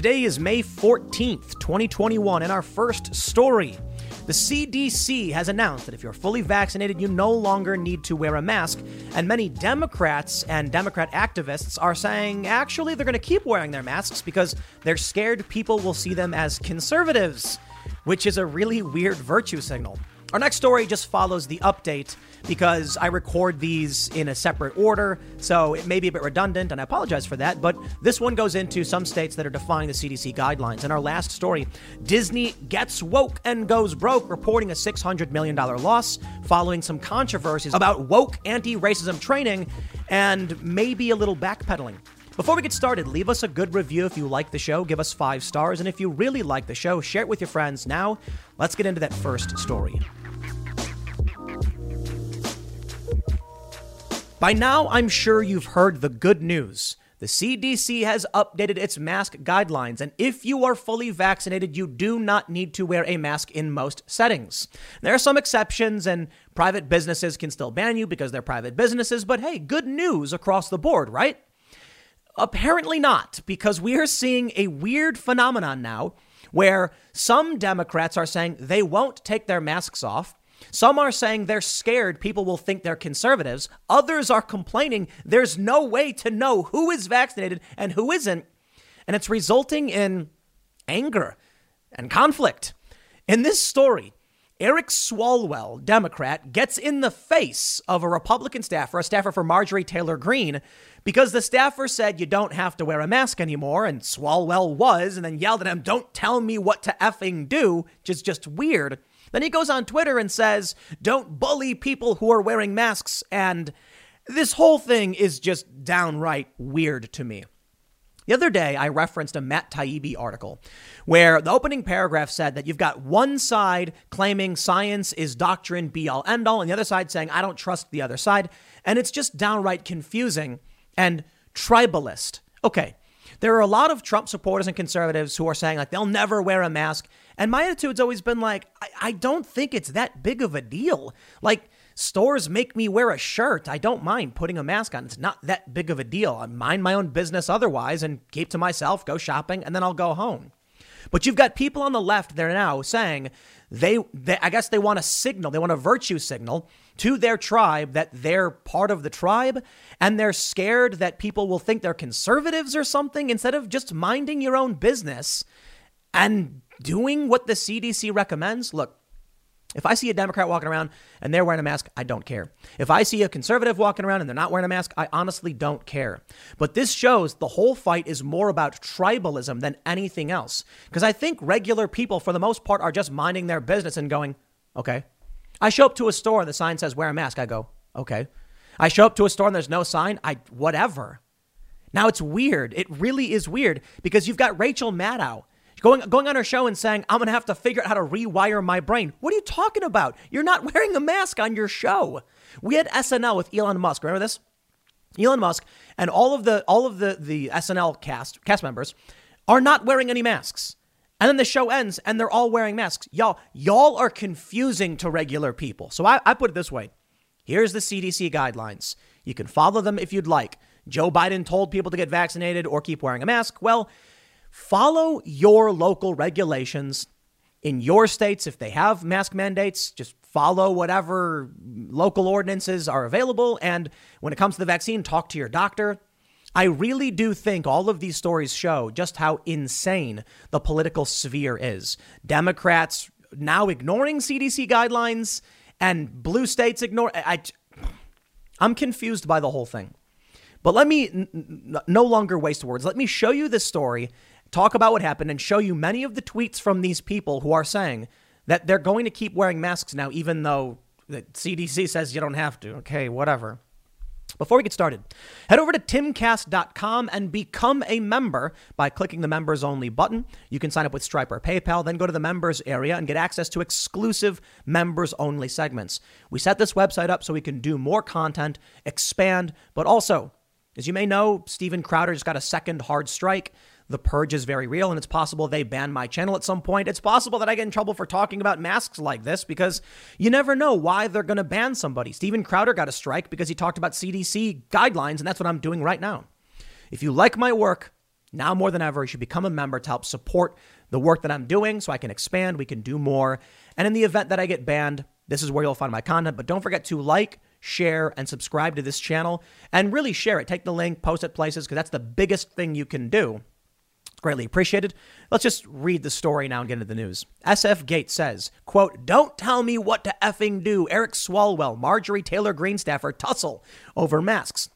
Today is May 14th, 2021, and our first story. The CDC has announced that if you're fully vaccinated, you no longer need to wear a mask. And many Democrats and Democrat activists are saying actually they're going to keep wearing their masks because they're scared people will see them as conservatives, which is a really weird virtue signal. Our next story just follows the update because I record these in a separate order, so it may be a bit redundant, and I apologize for that. But this one goes into some states that are defying the CDC guidelines. In our last story, Disney gets woke and goes broke, reporting a $600 million loss following some controversies about woke anti racism training and maybe a little backpedaling. Before we get started, leave us a good review if you like the show, give us five stars, and if you really like the show, share it with your friends. Now, let's get into that first story. By now, I'm sure you've heard the good news. The CDC has updated its mask guidelines, and if you are fully vaccinated, you do not need to wear a mask in most settings. There are some exceptions, and private businesses can still ban you because they're private businesses, but hey, good news across the board, right? Apparently not, because we are seeing a weird phenomenon now where some Democrats are saying they won't take their masks off some are saying they're scared people will think they're conservatives. Others are complaining there's no way to know who is vaccinated and who isn't. And it's resulting in anger and conflict. In this story, Eric Swalwell, Democrat, gets in the face of a Republican staffer, a staffer for Marjorie Taylor Greene, because the staffer said you don't have to wear a mask anymore, and Swalwell was, and then yelled at him, Don't tell me what to effing do, which is just weird. Then he goes on Twitter and says, Don't bully people who are wearing masks. And this whole thing is just downright weird to me. The other day, I referenced a Matt Taibbi article where the opening paragraph said that you've got one side claiming science is doctrine be all end all, and the other side saying, I don't trust the other side. And it's just downright confusing and tribalist. Okay, there are a lot of Trump supporters and conservatives who are saying, like, they'll never wear a mask. And my attitude's always been like, I, I don't think it's that big of a deal. Like, stores make me wear a shirt. I don't mind putting a mask on. It's not that big of a deal. I mind my own business otherwise and keep to myself, go shopping, and then I'll go home. But you've got people on the left there now saying they, they I guess they want a signal, they want a virtue signal to their tribe that they're part of the tribe and they're scared that people will think they're conservatives or something instead of just minding your own business and doing what the CDC recommends, look, if I see a Democrat walking around and they're wearing a mask, I don't care. If I see a conservative walking around and they're not wearing a mask, I honestly don't care. But this shows the whole fight is more about tribalism than anything else. Because I think regular people, for the most part, are just minding their business and going, okay. I show up to a store and the sign says wear a mask. I go, okay. I show up to a store and there's no sign. I, whatever. Now it's weird. It really is weird because you've got Rachel Maddow going going on her show and saying, "I'm to have to figure out how to rewire my brain." What are you talking about? You're not wearing a mask on your show. We had SNL with Elon Musk. Remember this? Elon Musk and all of the all of the the SNL cast cast members are not wearing any masks. And then the show ends and they're all wearing masks. Y'all, y'all are confusing to regular people. So I, I put it this way. Here's the CDC guidelines. You can follow them if you'd like. Joe Biden told people to get vaccinated or keep wearing a mask. Well, Follow your local regulations in your states. If they have mask mandates, just follow whatever local ordinances are available. And when it comes to the vaccine, talk to your doctor. I really do think all of these stories show just how insane the political sphere is. Democrats now ignoring CDC guidelines and blue states ignore. I, I'm confused by the whole thing. But let me n- n- no longer waste words. Let me show you this story talk about what happened, and show you many of the tweets from these people who are saying that they're going to keep wearing masks now, even though the CDC says you don't have to. Okay, whatever. Before we get started, head over to timcast.com and become a member by clicking the members only button. You can sign up with Stripe or PayPal, then go to the members area and get access to exclusive members only segments. We set this website up so we can do more content, expand, but also, as you may know, Steven Crowder just got a second hard strike. The purge is very real, and it's possible they ban my channel at some point. It's possible that I get in trouble for talking about masks like this because you never know why they're going to ban somebody. Steven Crowder got a strike because he talked about CDC guidelines, and that's what I'm doing right now. If you like my work, Now more than ever, you should become a member to help support the work that I'm doing so I can expand, we can do more. And in the event that I get banned, this is where you'll find my content. But don't forget to like, share, and subscribe to this channel and really share it. Take the link, post it places, because that's the biggest thing you can do. Greatly appreciated. Let's just read the story now and get into the news. SF Gate says, quote, Don't tell me what to effing do. Eric Swalwell, Marjorie Taylor Greene staffer tussle over masks.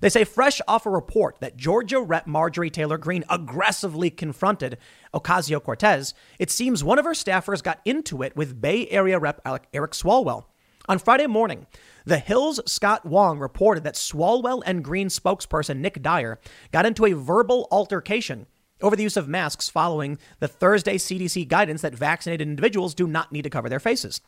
They say fresh off a report that Georgia Rep Marjorie Taylor Greene aggressively confronted Ocasio Cortez, it seems one of her staffers got into it with Bay Area Rep Eric Swalwell. On Friday morning, the Hill's Scott Wong reported that Swalwell and Greene spokesperson Nick Dyer got into a verbal altercation over the use of masks following the Thursday CDC guidance that vaccinated individuals do not need to cover their faces.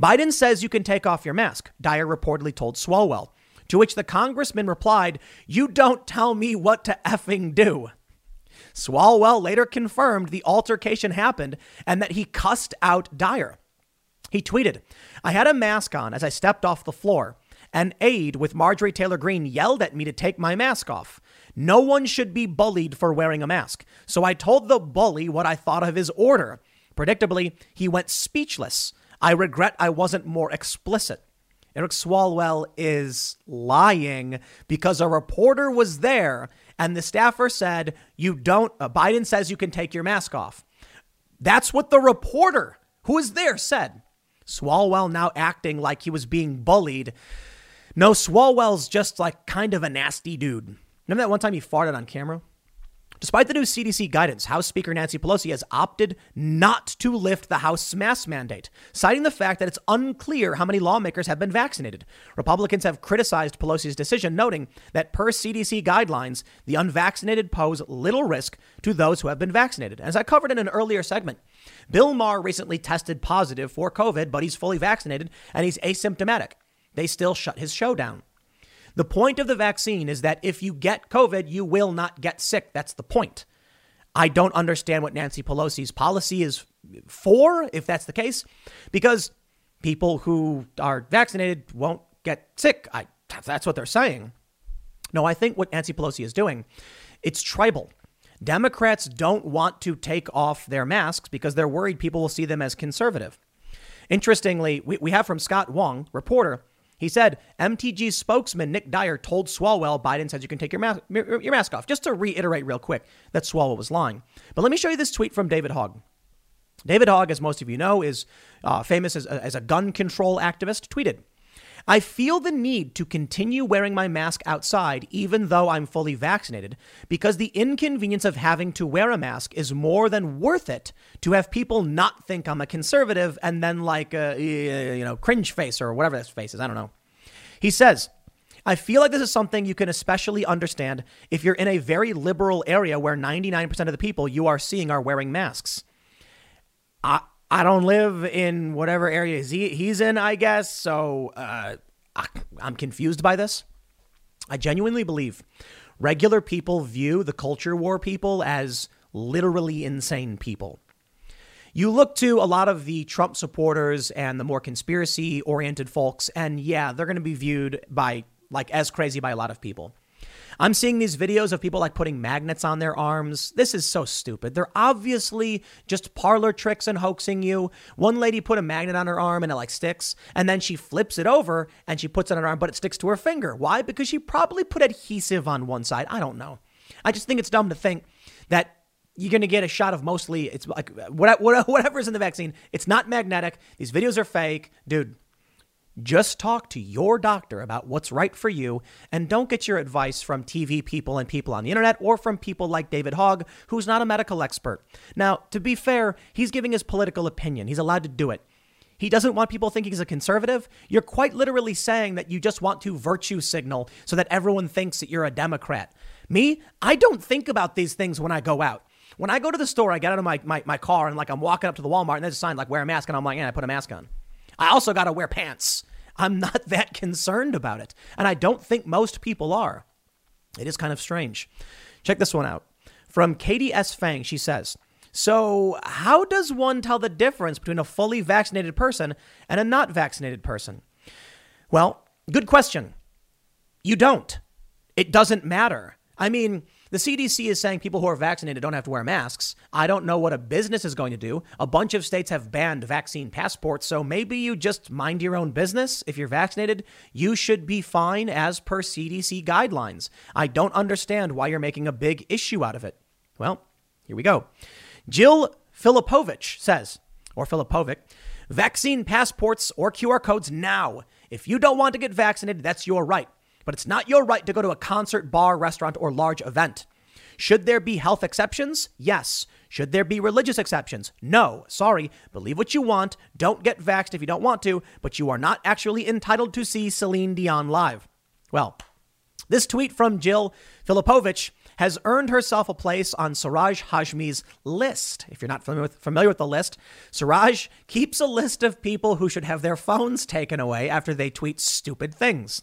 Biden says you can take off your mask, Dyer reportedly told Swalwell. To which the congressman replied, You don't tell me what to effing do. Swalwell later confirmed the altercation happened and that he cussed out Dyer. He tweeted, I had a mask on as I stepped off the floor. An aide with Marjorie Taylor Greene yelled at me to take my mask off. No one should be bullied for wearing a mask. So I told the bully what I thought of his order. Predictably, he went speechless. I regret I wasn't more explicit. Eric Swalwell is lying because a reporter was there and the staffer said, You don't, uh, Biden says you can take your mask off. That's what the reporter who was there said. Swalwell now acting like he was being bullied. No, Swalwell's just like kind of a nasty dude. Remember that one time he farted on camera? Despite the new CDC guidance, House Speaker Nancy Pelosi has opted not to lift the House mask mandate, citing the fact that it's unclear how many lawmakers have been vaccinated. Republicans have criticized Pelosi's decision, noting that per CDC guidelines, the unvaccinated pose little risk to those who have been vaccinated. As I covered in an earlier segment, Bill Maher recently tested positive for COVID, but he's fully vaccinated and he's asymptomatic. They still shut his show down. The point of the vaccine is that if you get COVID, you will not get sick. That's the point. I don't understand what Nancy Pelosi's policy is for, if that's the case, because people who are vaccinated won't get sick. I, that's what they're saying. No, I think what Nancy Pelosi is doing, it's tribal. Democrats don't want to take off their masks because they're worried people will see them as conservative. Interestingly, we, we have from Scott Wong, reporter, he said MTG spokesman Nick Dyer told Swalwell Biden says you can take your, mask your mask off. Just to reiterate real quick that Swalwell was lying. But let me show you this tweet from David Hogg. David Hogg, as most of you know, is uh, famous as, as a gun control activist, tweeted, I feel the need to continue wearing my mask outside even though I'm fully vaccinated because the inconvenience of having to wear a mask is more than worth it to have people not think I'm a conservative and then like uh, a, you know, cringe face or whatever this face is. I don't know. He says, I feel like this is something you can especially understand if you're in a very liberal area where 99% of the people you are seeing are wearing masks. I, I don't live in whatever area he, he's in, I guess. So uh, I, I'm confused by this. I genuinely believe regular people view the culture war people as literally insane people. You look to a lot of the Trump supporters and the more conspiracy oriented folks, and yeah, they're going to be viewed by like as crazy by a lot of people. I'm seeing these videos of people like putting magnets on their arms. This is so stupid. They're obviously just parlor tricks and hoaxing you. One lady put a magnet on her arm and it like sticks, and then she flips it over and she puts it on her arm, but it sticks to her finger. Why? Because she probably put adhesive on one side. I don't know. I just think it's dumb to think that you're going to get a shot of mostly it's like whatever's in the vaccine. It's not magnetic. These videos are fake, dude. Just talk to your doctor about what's right for you and don't get your advice from TV people and people on the internet or from people like David Hogg, who's not a medical expert. Now, to be fair, he's giving his political opinion. He's allowed to do it. He doesn't want people thinking he's a conservative. You're quite literally saying that you just want to virtue signal so that everyone thinks that you're a Democrat. Me, I don't think about these things when I go out. When I go to the store, I get out of my, my, my car and like I'm walking up to the Walmart and there's a sign like wear a mask and I'm like, yeah, I put a mask on. I also got to wear pants. I'm not that concerned about it. And I don't think most people are. It is kind of strange. Check this one out. From Katie S. Phang, she says, So, how does one tell the difference between a fully vaccinated person and a not vaccinated person? Well, good question. You don't. It doesn't matter. I mean, The CDC is saying people who are vaccinated don't have to wear masks. I don't know what a business is going to do. A bunch of states have banned vaccine passports, so maybe you just mind your own business. If you're vaccinated, you should be fine as per CDC guidelines. I don't understand why you're making a big issue out of it. Well, here we go. Jill Filipovich says, or Filipovic, vaccine passports or QR codes now. If you don't want to get vaccinated, that's your right but it's not your right to go to a concert, bar, restaurant, or large event. Should there be health exceptions? Yes. Should there be religious exceptions? No. Sorry. Believe what you want. Don't get vaxxed if you don't want to, but you are not actually entitled to see Celine Dion live. Well, this tweet from Jill Filipovich has earned herself a place on Siraj Hashmi's list. If you're not familiar with, familiar with the list, Siraj keeps a list of people who should have their phones taken away after they tweet stupid things.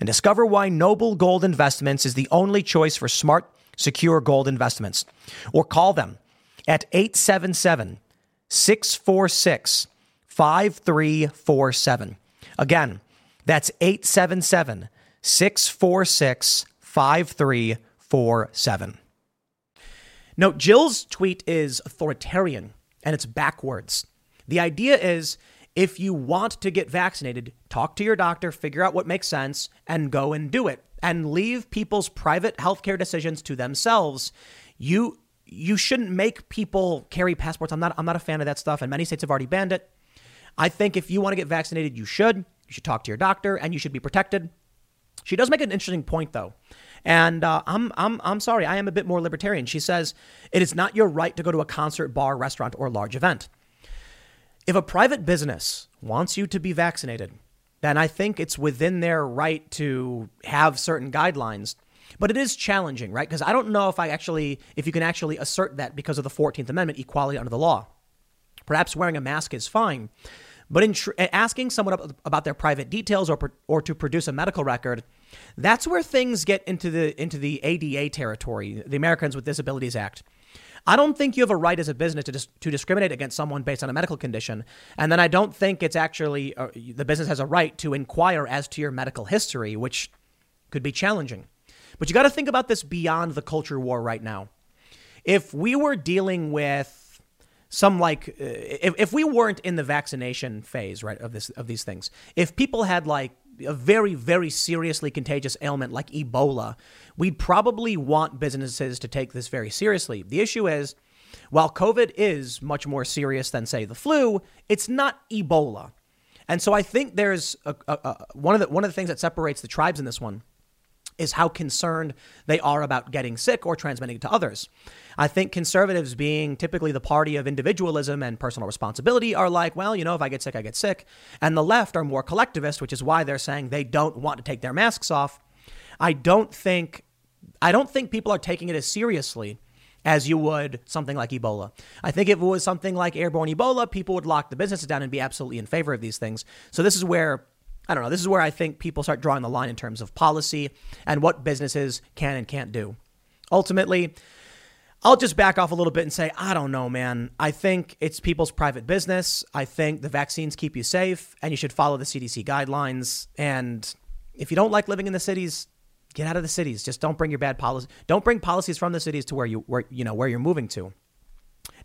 and discover why Noble Gold Investments is the only choice for smart, secure gold investments. Or call them at 877 646 5347. Again, that's 877 646 5347. Note Jill's tweet is authoritarian and it's backwards. The idea is if you want to get vaccinated, talk to your doctor, figure out what makes sense, and go and do it. And leave people's private healthcare decisions to themselves. You you shouldn't make people carry passports. I'm not I'm not a fan of that stuff, and many states have already banned it. I think if you want to get vaccinated, you should. You should talk to your doctor, and you should be protected. She does make an interesting point, though. And uh, I'm, I'm, I'm sorry, I am a bit more libertarian. She says it is not your right to go to a concert, bar, restaurant, or large event. If a private business wants you to be vaccinated, then I think it's within their right to have certain guidelines. But it is challenging, right? Because I don't know if I actually, if you can actually assert that because of the 14th Amendment, equality under the law. Perhaps wearing a mask is fine. But in tr- asking someone about their private details or, or to produce a medical record, that's where things get into the into the ADA territory, the Americans with Disabilities Act. I don't think you have a right as a business to, dis- to discriminate against someone based on a medical condition. And then I don't think it's actually uh, the business has a right to inquire as to your medical history, which could be challenging. But you got to think about this beyond the culture war right now. If we were dealing with some like uh, if, if we weren't in the vaccination phase right of this of these things if people had like a very, very seriously contagious ailment like Ebola, we'd probably want businesses to take this very seriously. The issue is, while COVID is much more serious than, say, the flu, it's not Ebola. And so I think there's a, a, a, one of the one of the things that separates the tribes in this one is how concerned they are about getting sick or transmitting it to others. I think conservatives, being typically the party of individualism and personal responsibility, are like, well, you know, if I get sick, I get sick. And the left are more collectivist, which is why they're saying they don't want to take their masks off. I don't think I don't think people are taking it as seriously as you would something like Ebola. I think if it was something like airborne Ebola, people would lock the businesses down and be absolutely in favor of these things. So this is where I don't know. This is where I think people start drawing the line in terms of policy and what businesses can and can't do. Ultimately, I'll just back off a little bit and say, I don't know, man. I think it's people's private business. I think the vaccines keep you safe and you should follow the CDC guidelines. And if you don't like living in the cities, get out of the cities. Just don't bring your bad policies. Don't bring policies from the cities to where you where you know where you're moving to.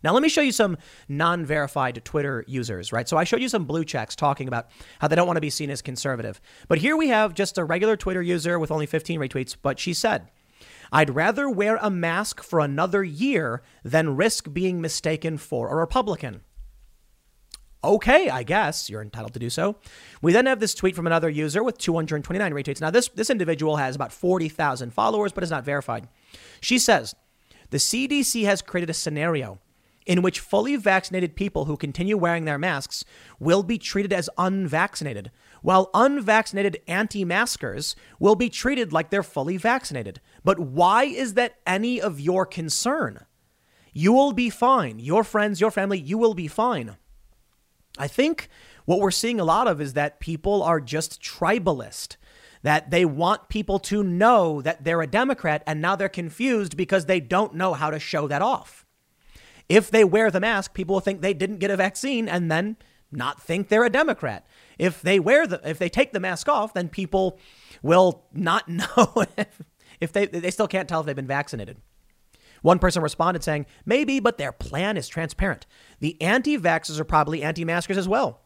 Now, let me show you some non verified Twitter users, right? So I showed you some blue checks talking about how they don't want to be seen as conservative. But here we have just a regular Twitter user with only 15 retweets, but she said, I'd rather wear a mask for another year than risk being mistaken for a Republican. Okay, I guess you're entitled to do so. We then have this tweet from another user with 229 retweets. Now, this, this individual has about 40,000 followers, but is not verified. She says the CDC has created a scenario in which fully vaccinated people who continue wearing their masks will be treated as unvaccinated, while unvaccinated anti maskers will be treated like they're fully vaccinated. But why is that any of your concern? You will be fine. Your friends, your family, you will be fine. I think what we're seeing a lot of is that people are just tribalist, that they want people to know that they're a Democrat, and now they're confused because they don't know how to show that off. If they wear the mask, people will think they didn't get a vaccine and then not think they're a Democrat. If they wear the if they take the mask off, then people will not know if, if they they still can't tell if they've been vaccinated. One person responded saying, maybe, but their plan is transparent. The anti vaxxers are probably anti maskers as well.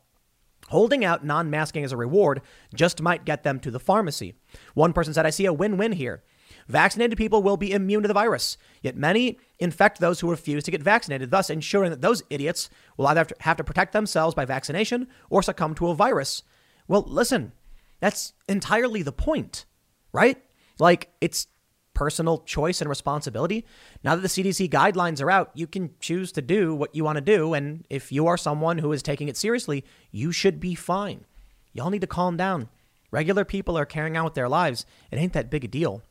Holding out non masking as a reward just might get them to the pharmacy. One person said, I see a win win here. Vaccinated people will be immune to the virus, yet many infect those who refuse to get vaccinated, thus ensuring that those idiots will either have to protect themselves by vaccination or succumb to a virus. Well, listen, that's entirely the point, right? Like, it's personal choice and responsibility. Now that the CDC guidelines are out, you can choose to do what you want to do. And if you are someone who is taking it seriously, you should be fine. Y'all need to calm down. Regular people are carrying out with their lives. It ain't that big a deal.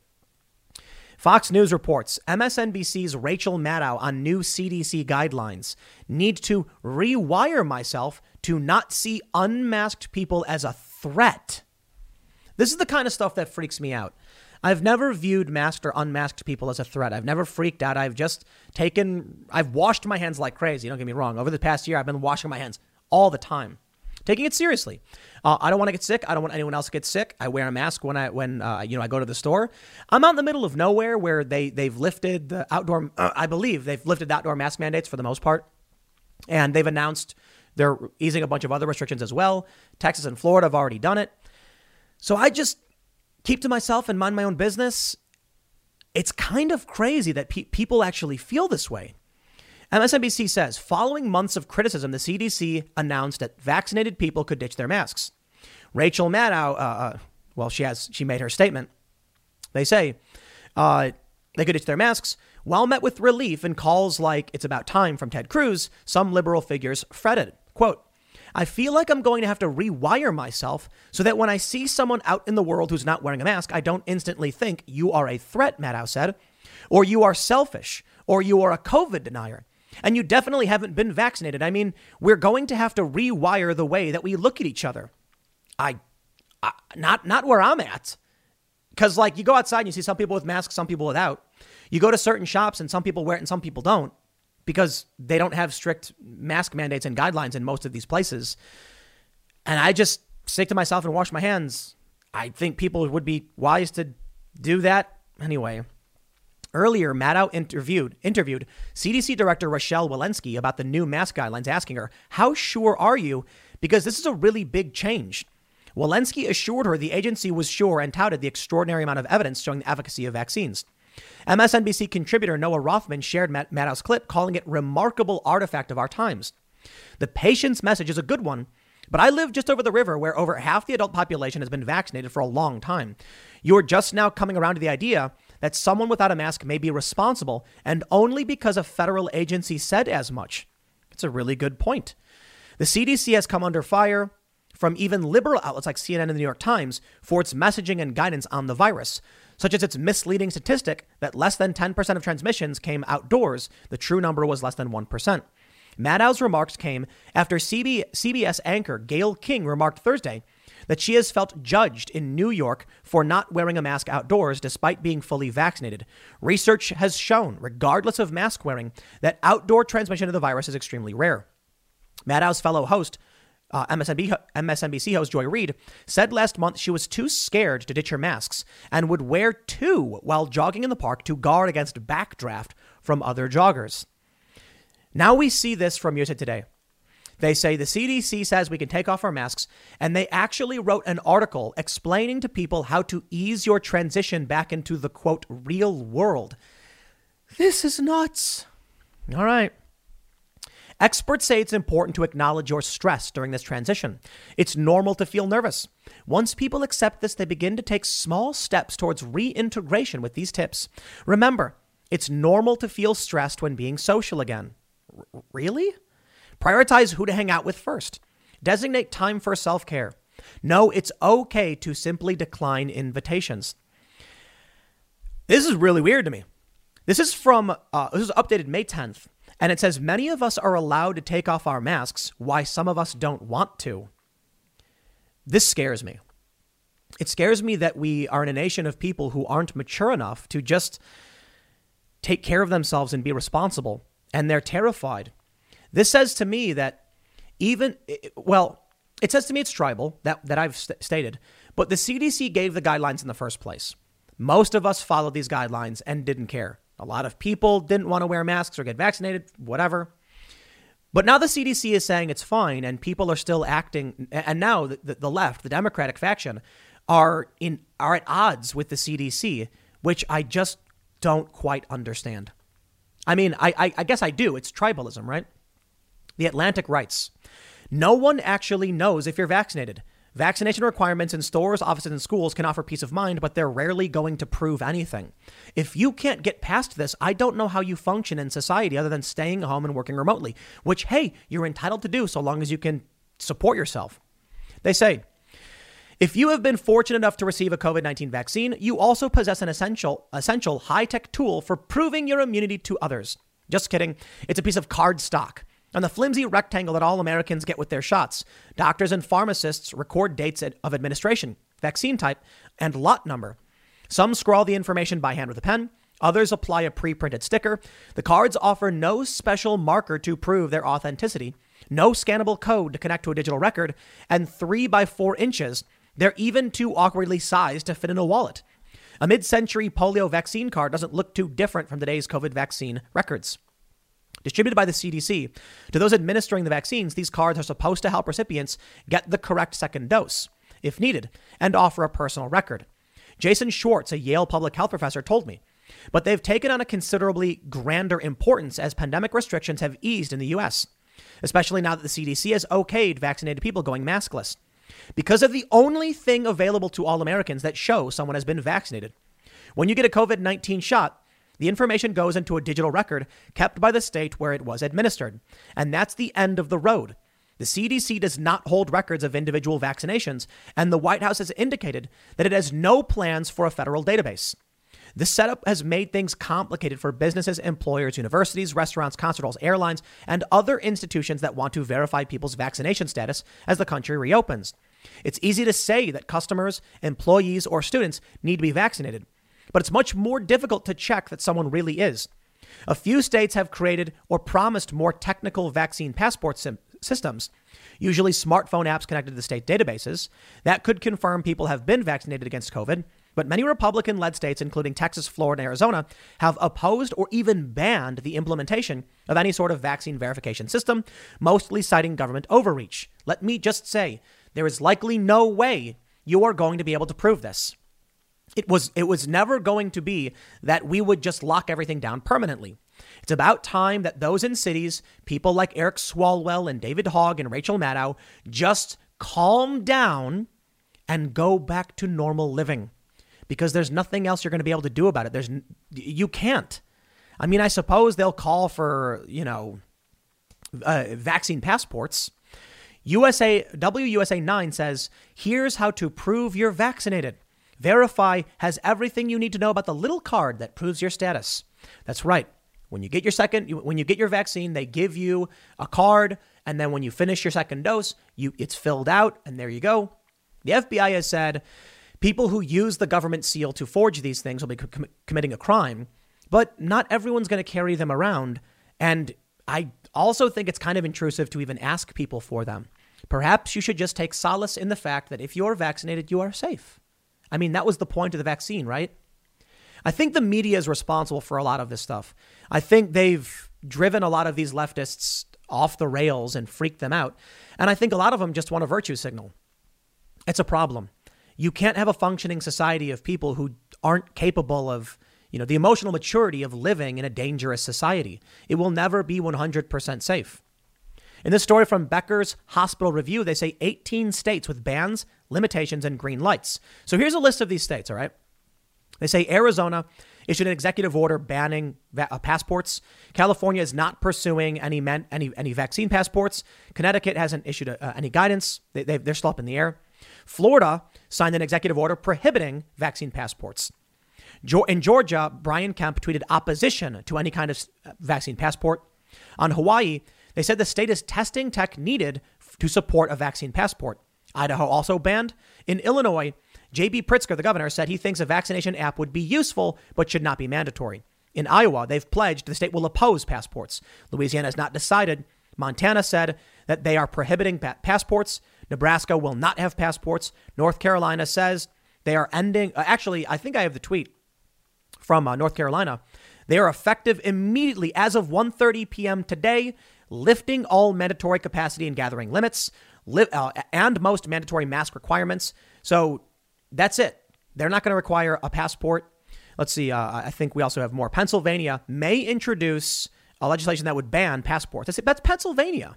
Fox News reports MSNBC's Rachel Maddow on new CDC guidelines need to rewire myself to not see unmasked people as a threat. This is the kind of stuff that freaks me out. I've never viewed masked or unmasked people as a threat. I've never freaked out. I've just taken, I've washed my hands like crazy. Don't get me wrong. Over the past year, I've been washing my hands all the time, taking it seriously. Uh, I don't want to get sick. I don't want anyone else to get sick. I wear a mask when I when uh, you know I go to the store. I'm out in the middle of nowhere where they they've lifted the outdoor. Uh, I believe they've lifted the outdoor mask mandates for the most part, and they've announced they're easing a bunch of other restrictions as well. Texas and Florida have already done it. So I just keep to myself and mind my own business. It's kind of crazy that pe- people actually feel this way. MSNBC says following months of criticism, the CDC announced that vaccinated people could ditch their masks. Rachel Maddow, uh, uh, well, she has she made her statement. They say uh, they could ditch their masks. While met with relief and calls like "It's about time" from Ted Cruz, some liberal figures fretted. "Quote: I feel like I'm going to have to rewire myself so that when I see someone out in the world who's not wearing a mask, I don't instantly think you are a threat, Maddow said, or you are selfish, or you are a COVID denier. And you definitely haven't been vaccinated. I mean, we're going to have to rewire the way that we look at each other. I, I not not where I'm at. Cuz like you go outside and you see some people with masks, some people without. You go to certain shops and some people wear it and some people don't because they don't have strict mask mandates and guidelines in most of these places. And I just stick to myself and wash my hands. I think people would be wise to do that anyway. Earlier, Maddow interviewed interviewed CDC Director Rochelle Walensky about the new mask guidelines, asking her, "How sure are you? Because this is a really big change." Walensky assured her the agency was sure and touted the extraordinary amount of evidence showing the efficacy of vaccines. MSNBC contributor Noah Rothman shared Matt- Maddow's clip, calling it remarkable artifact of our times. The patient's message is a good one, but I live just over the river where over half the adult population has been vaccinated for a long time. You're just now coming around to the idea that someone without a mask may be responsible, and only because a federal agency said as much. It's a really good point. The CDC has come under fire from even liberal outlets like CNN and the New York Times for its messaging and guidance on the virus such as its misleading statistic that less than 10% of transmissions came outdoors. The true number was less than 1%. Maddow's remarks came after CB, CBS anchor Gayle King remarked Thursday that she has felt judged in New York for not wearing a mask outdoors despite being fully vaccinated. Research has shown, regardless of mask wearing, that outdoor transmission of the virus is extremely rare. Maddow's fellow host uh, MSNB, MSNBC host Joy Reid said last month she was too scared to ditch her masks and would wear two while jogging in the park to guard against backdraft from other joggers. Now we see this from USA Today. They say the CDC says we can take off our masks, and they actually wrote an article explaining to people how to ease your transition back into the quote real world. This is nuts. All right. Experts say it's important to acknowledge your stress during this transition. It's normal to feel nervous. Once people accept this, they begin to take small steps towards reintegration with these tips. Remember, it's normal to feel stressed when being social again. R- really? Prioritize who to hang out with first. Designate time for self care. No, it's okay to simply decline invitations. This is really weird to me. This is from, uh, this is updated May 10th. And it says many of us are allowed to take off our masks, why some of us don't want to. This scares me. It scares me that we are in a nation of people who aren't mature enough to just take care of themselves and be responsible. And they're terrified. This says to me that even, well, it says to me it's tribal, that, that I've st- stated, but the CDC gave the guidelines in the first place. Most of us followed these guidelines and didn't care. A lot of people didn't want to wear masks or get vaccinated, whatever. But now the CDC is saying it's fine, and people are still acting. And now the, the left, the Democratic faction, are in are at odds with the CDC, which I just don't quite understand. I mean, I, I, I guess I do. It's tribalism, right? The Atlantic writes, no one actually knows if you're vaccinated. Vaccination requirements in stores, offices, and schools can offer peace of mind, but they're rarely going to prove anything. If you can't get past this, I don't know how you function in society other than staying home and working remotely, which, hey, you're entitled to do so long as you can support yourself. They say, if you have been fortunate enough to receive a COVID 19 vaccine, you also possess an essential, essential high tech tool for proving your immunity to others. Just kidding. It's a piece of card stock on the flimsy rectangle that all Americans get with their shots. Doctors and pharmacists record dates of administration, vaccine type, and lot number. Some scrawl the information by hand with a pen. Others apply a pre printed sticker. The cards offer no special marker to prove their authenticity, no scannable code to connect to a digital record, and 3 by 4 inches. They're even too awkwardly sized to fit in a wallet. A mid century polio vaccine card doesn't look too different from today's COVID vaccine records. Distributed by the CDC to those administering the vaccines, these cards are supposed to help recipients get the correct second dose, if needed, and offer a personal record. Jason Schwartz, a Yale public health professor, told me. But they've taken on a considerably grander importance as pandemic restrictions have eased in the US, especially now that the CDC has okayed vaccinated people going maskless. Because of the only thing available to all Americans that shows someone has been vaccinated. When you get a COVID 19 shot, the information goes into a digital record kept by the state where it was administered. And that's the end of the road. The CDC does not hold records of individual vaccinations, and the White House has indicated that it has no plans for a federal database. This setup has made things complicated for businesses, employers, universities, restaurants, concert halls, airlines, and other institutions that want to verify people's vaccination status as the country reopens. It's easy to say that customers, employees, or students need to be vaccinated, but it's much more difficult to check that someone really is. A few states have created or promised more technical vaccine passport sim- systems, usually smartphone apps connected to the state databases, that could confirm people have been vaccinated against COVID. But many Republican led states, including Texas, Florida, and Arizona, have opposed or even banned the implementation of any sort of vaccine verification system, mostly citing government overreach. Let me just say, there is likely no way you are going to be able to prove this. It was it was never going to be that we would just lock everything down permanently. It's about time that those in cities, people like Eric Swalwell and David Hogg and Rachel Maddow, just calm down and go back to normal living. Because there's nothing else you're going to be able to do about it. There's you can't. I mean, I suppose they'll call for you know uh, vaccine passports. USA WUSA 9 says, here's how to prove you're vaccinated. Verify has everything you need to know about the little card that proves your status. That's right. When you get your second, when you get your vaccine, they give you a card, and then when you finish your second dose, you it's filled out, and there you go. The FBI has said people who use the government seal to forge these things will be com- committing a crime, but not everyone's going to carry them around. And I also think it's kind of intrusive to even ask people for them. Perhaps you should just take solace in the fact that if you're vaccinated, you are safe. I mean, that was the point of the vaccine, right? I think the media is responsible for a lot of this stuff. I think they've driven a lot of these leftists off the rails and freaked them out. And I think a lot of them just want a virtue signal. It's a problem. You can't have a functioning society of people who aren't capable of, you know, the emotional maturity of living in a dangerous society. It will never be 100% safe. In this story from Becker's Hospital Review, they say 18 states with bans, limitations, and green lights. So here's a list of these states, all right? They say Arizona issued an executive order banning va- uh, passports. California is not pursuing any men- any any vaccine passports. Connecticut hasn't issued a, uh, any guidance. They, they, they're still up in the air. Florida signed an executive order prohibiting vaccine passports. In Georgia, Brian Kemp tweeted opposition to any kind of uh, vaccine passport. On Hawaii, they said the state is testing tech needed to support a vaccine passport. Idaho also banned. In Illinois, J.B. Pritzker, the governor, said he thinks a vaccination app would be useful but should not be mandatory. In Iowa, they've pledged the state will oppose passports. Louisiana has not decided. Montana said that they are prohibiting pa- passports. Nebraska will not have passports. North Carolina says they are ending. Uh, actually, I think I have the tweet from uh, North Carolina. They are effective immediately as of 1:30 p.m. today, lifting all mandatory capacity and gathering limits li- uh, and most mandatory mask requirements. So that's it. They're not going to require a passport. Let's see. Uh, I think we also have more. Pennsylvania may introduce a legislation that would ban passports. That's, that's Pennsylvania.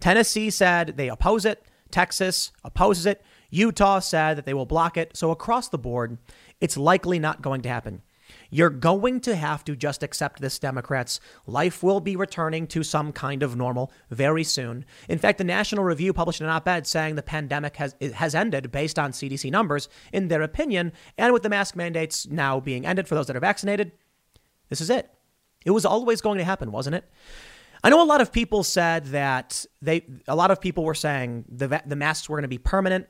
Tennessee said they oppose it. Texas opposes it. Utah said that they will block it. So across the board, it's likely not going to happen. You're going to have to just accept this, Democrats. Life will be returning to some kind of normal very soon. In fact, the National Review published an op ed saying the pandemic has, has ended based on CDC numbers, in their opinion, and with the mask mandates now being ended for those that are vaccinated. This is it. It was always going to happen, wasn't it? I know a lot of people said that they, a lot of people were saying the, the masks were going to be permanent.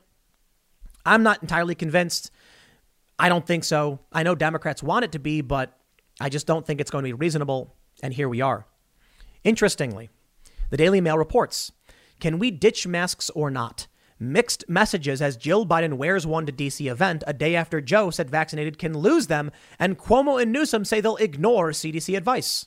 I'm not entirely convinced. I don't think so. I know Democrats want it to be, but I just don't think it's going to be reasonable. And here we are. Interestingly, the Daily Mail reports Can we ditch masks or not? Mixed messages as Jill Biden wears one to DC event a day after Joe said vaccinated can lose them, and Cuomo and Newsom say they'll ignore CDC advice.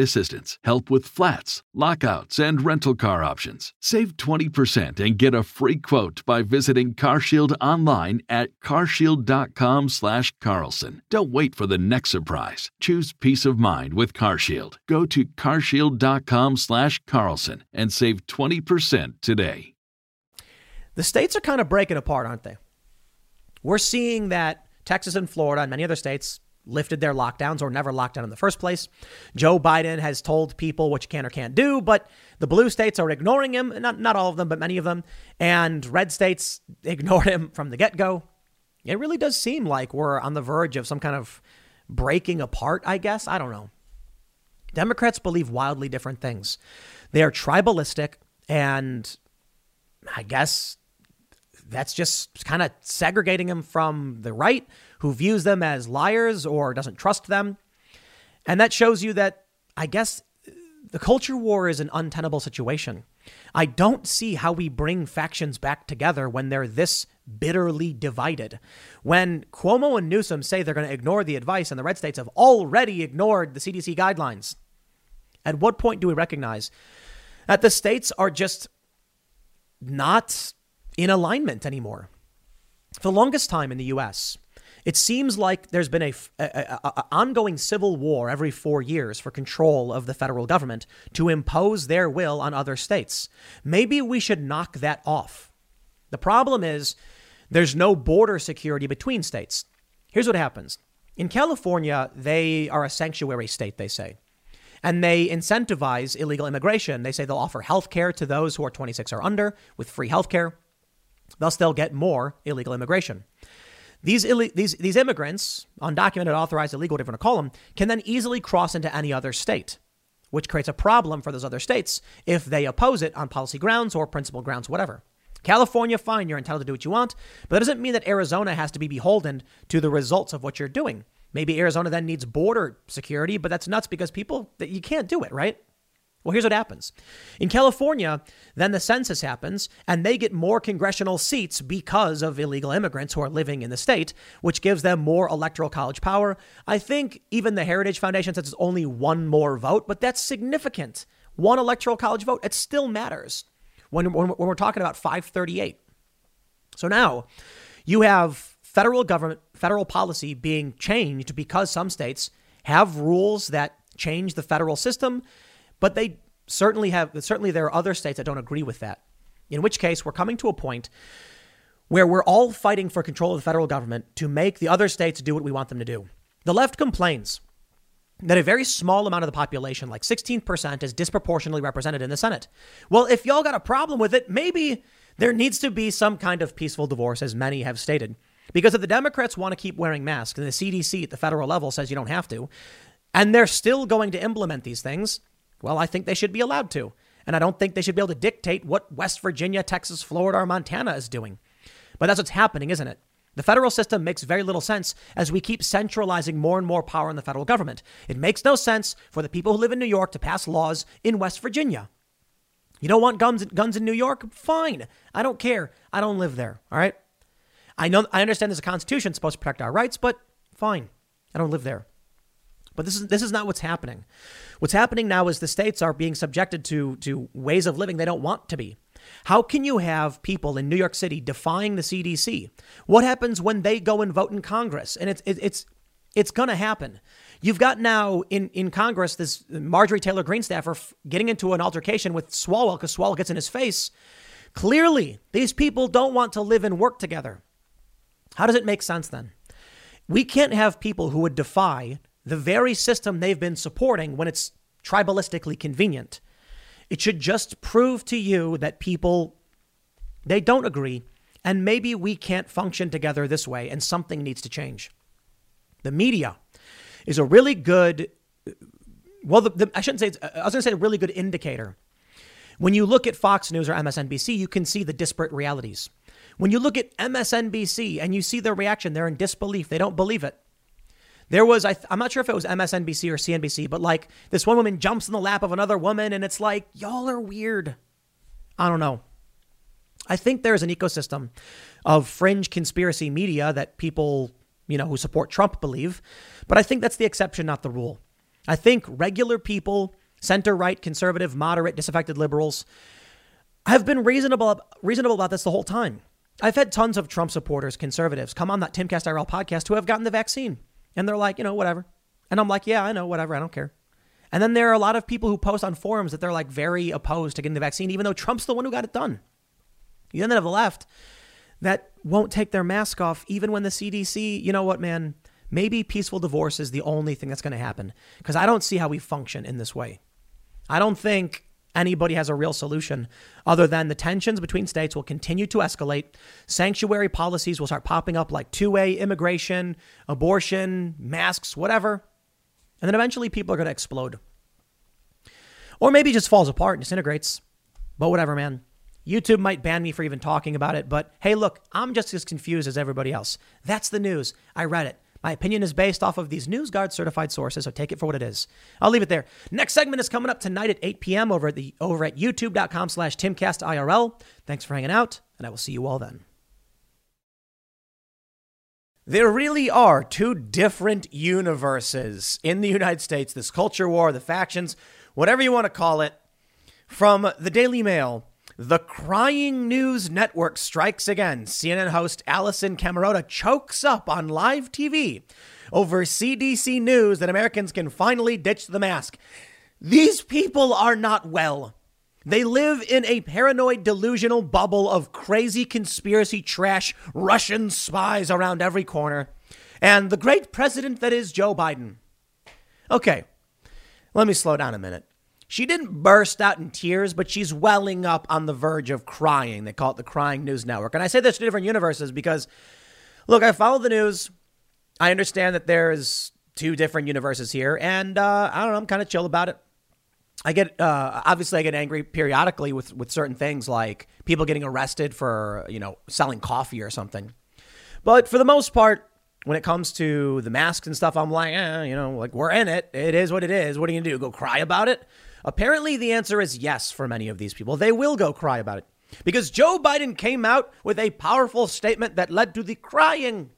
assistance, help with flats, lockouts, and rental car options. Save 20% and get a free quote by visiting CarShield online at carshield.com slash Carlson. Don't wait for the next surprise. Choose peace of mind with CarShield. Go to carshield.com slash Carlson and save 20% today. The states are kind of breaking apart, aren't they? We're seeing that Texas and Florida and many other states lifted their lockdowns or never locked down in the first place. Joe Biden has told people what you can or can't do, but the blue states are ignoring him. Not, not all of them, but many of them. And red states ignored him from the get go. It really does seem like we're on the verge of some kind of breaking apart, I guess. I don't know. Democrats believe wildly different things. They are tribalistic, and I guess that's just kind of segregating them from the right who views them as liars or doesn't trust them. And that shows you that I guess the culture war is an untenable situation. I don't see how we bring factions back together when they're this bitterly divided. When Cuomo and Newsom say they're going to ignore the advice and the red states have already ignored the CDC guidelines, at what point do we recognize that the states are just not in alignment anymore? For the longest time in the US, it seems like there's been a, a, a, ongoing civil war every four years for control of the federal government to impose their will on other states. Maybe we should knock that off. The problem is there's no border security between states. Here's what happens in California, they are a sanctuary state, they say. And they incentivize illegal immigration. They say they'll offer health care to those who are 26 or under with free health care. Thus, they'll get more illegal immigration. These, Ill- these, these immigrants, undocumented, authorized, illegal, whatever you want to call them, can then easily cross into any other state, which creates a problem for those other states if they oppose it on policy grounds or principle grounds, whatever. California, fine, you're entitled to do what you want, but that doesn't mean that Arizona has to be beholden to the results of what you're doing. Maybe Arizona then needs border security, but that's nuts because people, you can't do it, right? Well, here's what happens. In California, then the census happens, and they get more congressional seats because of illegal immigrants who are living in the state, which gives them more electoral college power. I think even the Heritage Foundation says it's only one more vote, but that's significant. One electoral college vote, it still matters when, when, when we're talking about 538. So now you have federal government, federal policy being changed because some states have rules that change the federal system but they certainly have, certainly there are other states that don't agree with that. In which case, we're coming to a point where we're all fighting for control of the federal government to make the other states do what we want them to do. The left complains that a very small amount of the population, like 16%, is disproportionately represented in the Senate. Well, if y'all got a problem with it, maybe there needs to be some kind of peaceful divorce, as many have stated. Because if the Democrats want to keep wearing masks and the CDC at the federal level says you don't have to, and they're still going to implement these things, well, I think they should be allowed to. And I don't think they should be able to dictate what West Virginia, Texas, Florida, or Montana is doing. But that's what's happening, isn't it? The federal system makes very little sense as we keep centralizing more and more power in the federal government. It makes no sense for the people who live in New York to pass laws in West Virginia. You don't want guns, guns in New York? Fine. I don't care. I don't live there. All right. I know I understand there's a constitution supposed to protect our rights, but fine. I don't live there. But this is this is not what's happening. What's happening now is the states are being subjected to to ways of living they don't want to be. How can you have people in New York City defying the CDC? What happens when they go and vote in Congress? And it's it's it's going to happen. You've got now in, in Congress this Marjorie Taylor Greene staffer getting into an altercation with Swalwell because Swalwell gets in his face. Clearly, these people don't want to live and work together. How does it make sense then? We can't have people who would defy the very system they've been supporting when it's tribalistically convenient. It should just prove to you that people they don't agree and maybe we can't function together this way and something needs to change. The media is a really good well the, the, I shouldn't say I was going to say a really good indicator. When you look at Fox News or MSNBC, you can see the disparate realities. When you look at MSNBC and you see their reaction, they're in disbelief. They don't believe it. There was, I am not sure if it was MSNBC or CNBC, but like this one woman jumps in the lap of another woman, and it's like, y'all are weird. I don't know. I think there's an ecosystem of fringe conspiracy media that people, you know, who support Trump believe, but I think that's the exception, not the rule. I think regular people, center right, conservative, moderate, disaffected liberals, have been reasonable reasonable about this the whole time. I've had tons of Trump supporters, conservatives, come on that Timcast IRL podcast who have gotten the vaccine. And they're like, you know, whatever. And I'm like, yeah, I know, whatever. I don't care. And then there are a lot of people who post on forums that they're like very opposed to getting the vaccine, even though Trump's the one who got it done. You then have the left that won't take their mask off, even when the CDC, you know what, man, maybe peaceful divorce is the only thing that's going to happen because I don't see how we function in this way. I don't think anybody has a real solution other than the tensions between states will continue to escalate. Sanctuary policies will start popping up like two way immigration, abortion, masks, whatever. And then eventually people are going to explode. Or maybe just falls apart and disintegrates. But whatever, man. YouTube might ban me for even talking about it, but hey, look, I'm just as confused as everybody else. That's the news. I read it. My opinion is based off of these NewsGuard certified sources, so take it for what it is. I'll leave it there. Next segment is coming up tonight at 8 p.m. over at the over at youtube.com slash timcastirl. Thanks for hanging out, and I will see you all then. There really are two different universes in the United States this culture war, the factions, whatever you want to call it. From the Daily Mail, the Crying News Network strikes again. CNN host Alisyn Camerota chokes up on live TV over CDC news that Americans can finally ditch the mask. These people are not well. They live in a paranoid, delusional bubble of crazy conspiracy trash, Russian spies around every corner, and the great president that is Joe Biden. Okay, let me slow down a minute. She didn't burst out in tears, but she's welling up on the verge of crying. They call it the Crying News Network. And I say this to different universes because, look, I follow the news. I understand that there's two different universes here, and uh, I don't know, I'm kind of chill about it. I get uh, obviously I get angry periodically with with certain things like people getting arrested for you know selling coffee or something, but for the most part, when it comes to the masks and stuff, I'm like, eh, you know, like we're in it. It is what it is. What are you gonna do? Go cry about it? Apparently, the answer is yes for many of these people. They will go cry about it because Joe Biden came out with a powerful statement that led to the crying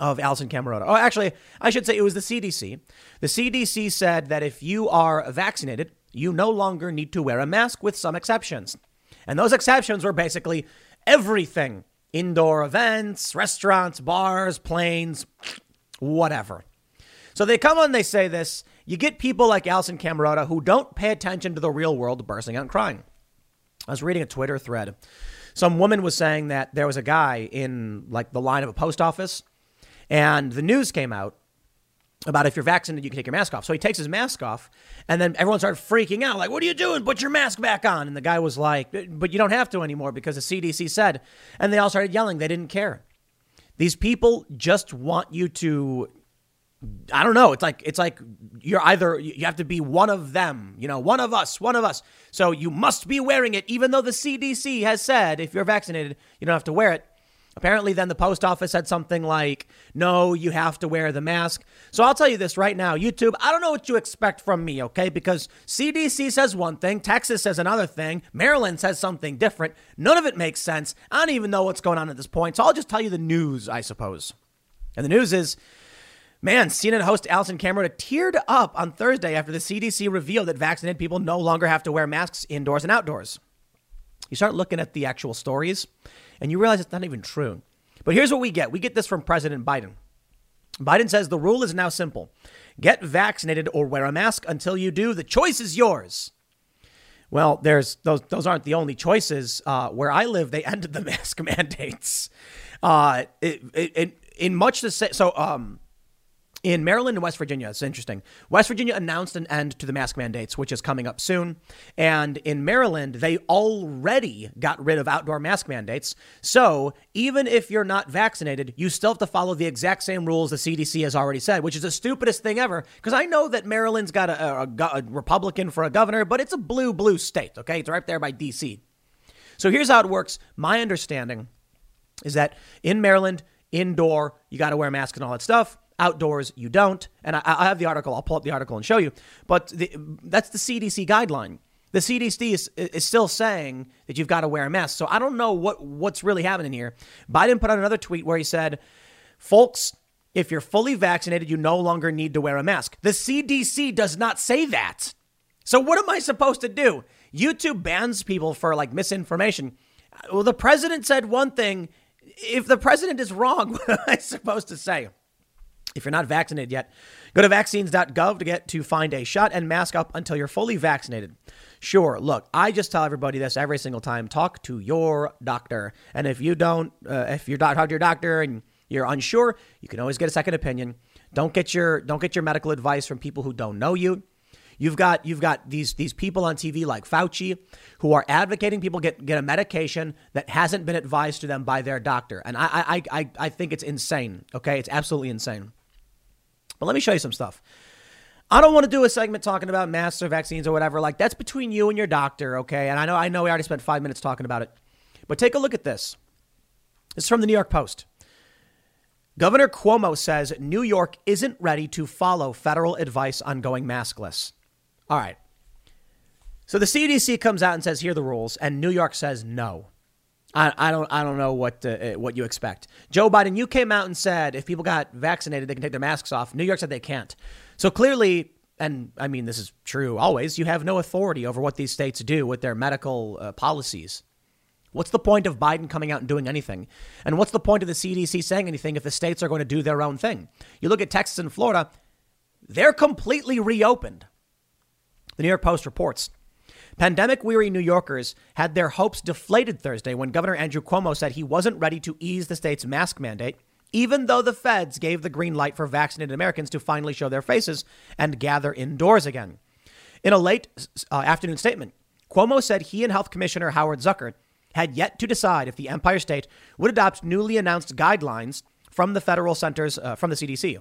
of Alisyn Camerota. Oh, actually, I should say it was the CDC. The CDC said that if you are vaccinated, you no longer need to wear a mask with some exceptions. And those exceptions were basically everything indoor events, restaurants, bars, planes, whatever. So they come on, they say this, you get people like Alisyn Camerota who don't pay attention to the real world bursting out crying. I was reading a Twitter thread. Some woman was saying that there was a guy in like the line of a post office, and the news came out about if you're vaccinated, you can take your mask off. So he takes his mask off, and then everyone started freaking out, like, "What are you doing? Put your mask back on!" And the guy was like, "But you don't have to anymore because the CDC said." And they all started yelling. They didn't care. These people just want you to I don't know. It's like it's like you're either you have to be one of them, you know, one of us, one of us. So you must be wearing it, even though the CDC has said if you're vaccinated, you don't have to wear it. Apparently, then the post office said something like, no, you have to wear the mask. So I'll tell you this right now, YouTube, I don't know what you expect from me, okay? Because CDC says one thing, Texas says another thing, Maryland says something different. None of it makes sense. I don't even know what's going on at this point. So I'll just tell you the news, I suppose. And the news is Man, CNN host Alisyn Cameron teared up on Thursday after the CDC revealed that vaccinated people no longer have to wear masks indoors and outdoors. You start looking at the actual stories and you realize it's not even true. But here's what we get we get this from President Biden. Biden says the rule is now simple get vaccinated or wear a mask until you do. The choice is yours. Well, there's those. Those aren't the only choices. Uh, where I live, they ended the mask mandates. Uh, it, it, it, in much the same. So, um, in Maryland and West Virginia, it's interesting. West Virginia announced an end to the mask mandates, which is coming up soon. And in Maryland, they already got rid of outdoor mask mandates. So even if you're not vaccinated, you still have to follow the exact same rules the CDC has already said, which is the stupidest thing ever. Because I know that Maryland's got a, a, a Republican for a governor, but it's a blue, blue state, okay? It's right there by DC. So here's how it works. My understanding is that in Maryland, indoor, you got to wear a mask and all that stuff. Outdoors, you don't. And I, I have the article. I'll pull up the article and show you. But the, that's the CDC guideline. The CDC is, is still saying that you've got to wear a mask. So I don't know what, what's really happening here. Biden put out another tweet where he said, folks, if you're fully vaccinated, you no longer need to wear a mask. The CDC does not say that. So what am I supposed to do? YouTube bans people for like misinformation. Well, the president said one thing. If the president is wrong, what am I supposed to say? If you're not vaccinated yet, go to vaccines.gov to get to find a shot and mask up until you're fully vaccinated. Sure, look, I just tell everybody this every single time talk to your doctor. And if you don't, uh, if you're talk to your doctor and you're unsure, you can always get a second opinion. Don't get your don't get your medical advice from people who don't know you. You've got you've got these these people on TV like Fauci who are advocating people get get a medication that hasn't been advised to them by their doctor, and I I I I think it's insane. Okay, it's absolutely insane. But let me show you some stuff. I don't want to do a segment talking about masks or vaccines or whatever. Like that's between you and your doctor, okay? And I know I know we already spent five minutes talking about it. But take a look at this. This is from the New York Post. Governor Cuomo says New York isn't ready to follow federal advice on going maskless. All right. So the CDC comes out and says, here are the rules, and New York says no. I, I don't I don't know what uh, what you expect. Joe Biden, you came out and said if people got vaccinated, they can take their masks off. New York said they can't. So clearly, and I mean this is true always. You have no authority over what these states do with their medical uh, policies. What's the point of Biden coming out and doing anything? And what's the point of the CDC saying anything if the states are going to do their own thing? You look at Texas and Florida; they're completely reopened. The New York Post reports Pandemic weary New Yorkers had their hopes deflated Thursday when Governor Andrew Cuomo said he wasn't ready to ease the state's mask mandate, even though the feds gave the green light for vaccinated Americans to finally show their faces and gather indoors again. In a late uh, afternoon statement, Cuomo said he and Health Commissioner Howard Zucker had yet to decide if the Empire State would adopt newly announced guidelines from the federal centers uh, from the CDC.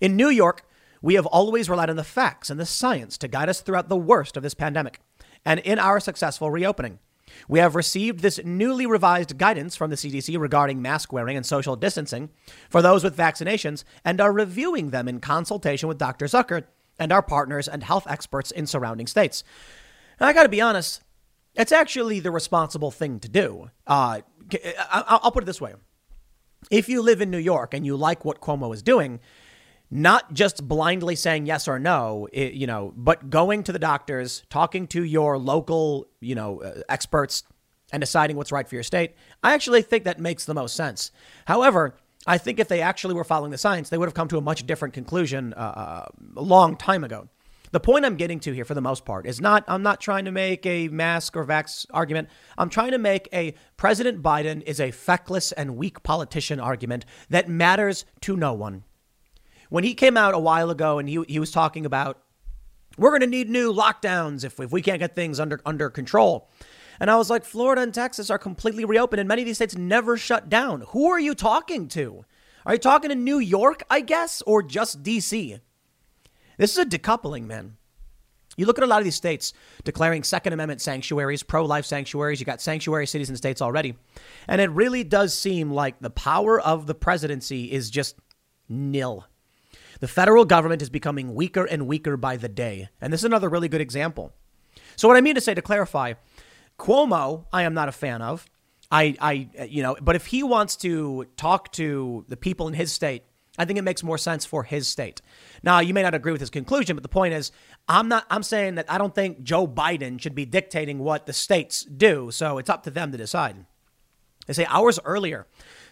In New York, we have always relied on the facts and the science to guide us throughout the worst of this pandemic and in our successful reopening. We have received this newly revised guidance from the CDC regarding mask wearing and social distancing for those with vaccinations and are reviewing them in consultation with Dr. Zucker and our partners and health experts in surrounding states. And I got to be honest, it's actually the responsible thing to do. Uh, I'll put it this way if you live in New York and you like what Cuomo is doing, not just blindly saying yes or no, it, you know, but going to the doctors, talking to your local, you know, uh, experts and deciding what's right for your state. I actually think that makes the most sense. However, I think if they actually were following the science, they would have come to a much different conclusion uh, uh a long time ago. The point I'm getting to here, for the most part, is not I'm not trying to make a mask or vax argument. I'm trying to make a President Biden is a feckless and weak politician argument that matters to no one. When he came out a while ago and he, he was talking about we're going to need new lockdowns if, if we can't get things under under control. And I was like, Florida and Texas are completely reopened, and many of these states never shut down. Who are you talking to? Are you talking to New York, I guess, or just DC? This is a decoupling, man. You look at a lot of these states declaring Second Amendment sanctuaries, pro life sanctuaries. You got sanctuary cities and states already. And it really does seem like the power of the presidency is just nil. The federal government is becoming weaker and weaker by the day. And this is another really good example. So, what I mean to say to clarify, Cuomo, I am not a fan of. I, I, you know, but if he wants to talk to the people in his state, I think it makes more sense for his state. Now, you may not agree with his conclusion, but the point is, I'm not, I'm saying that I don't think Joe Biden should be dictating what the states do. So it's up to them to decide. They say hours earlier,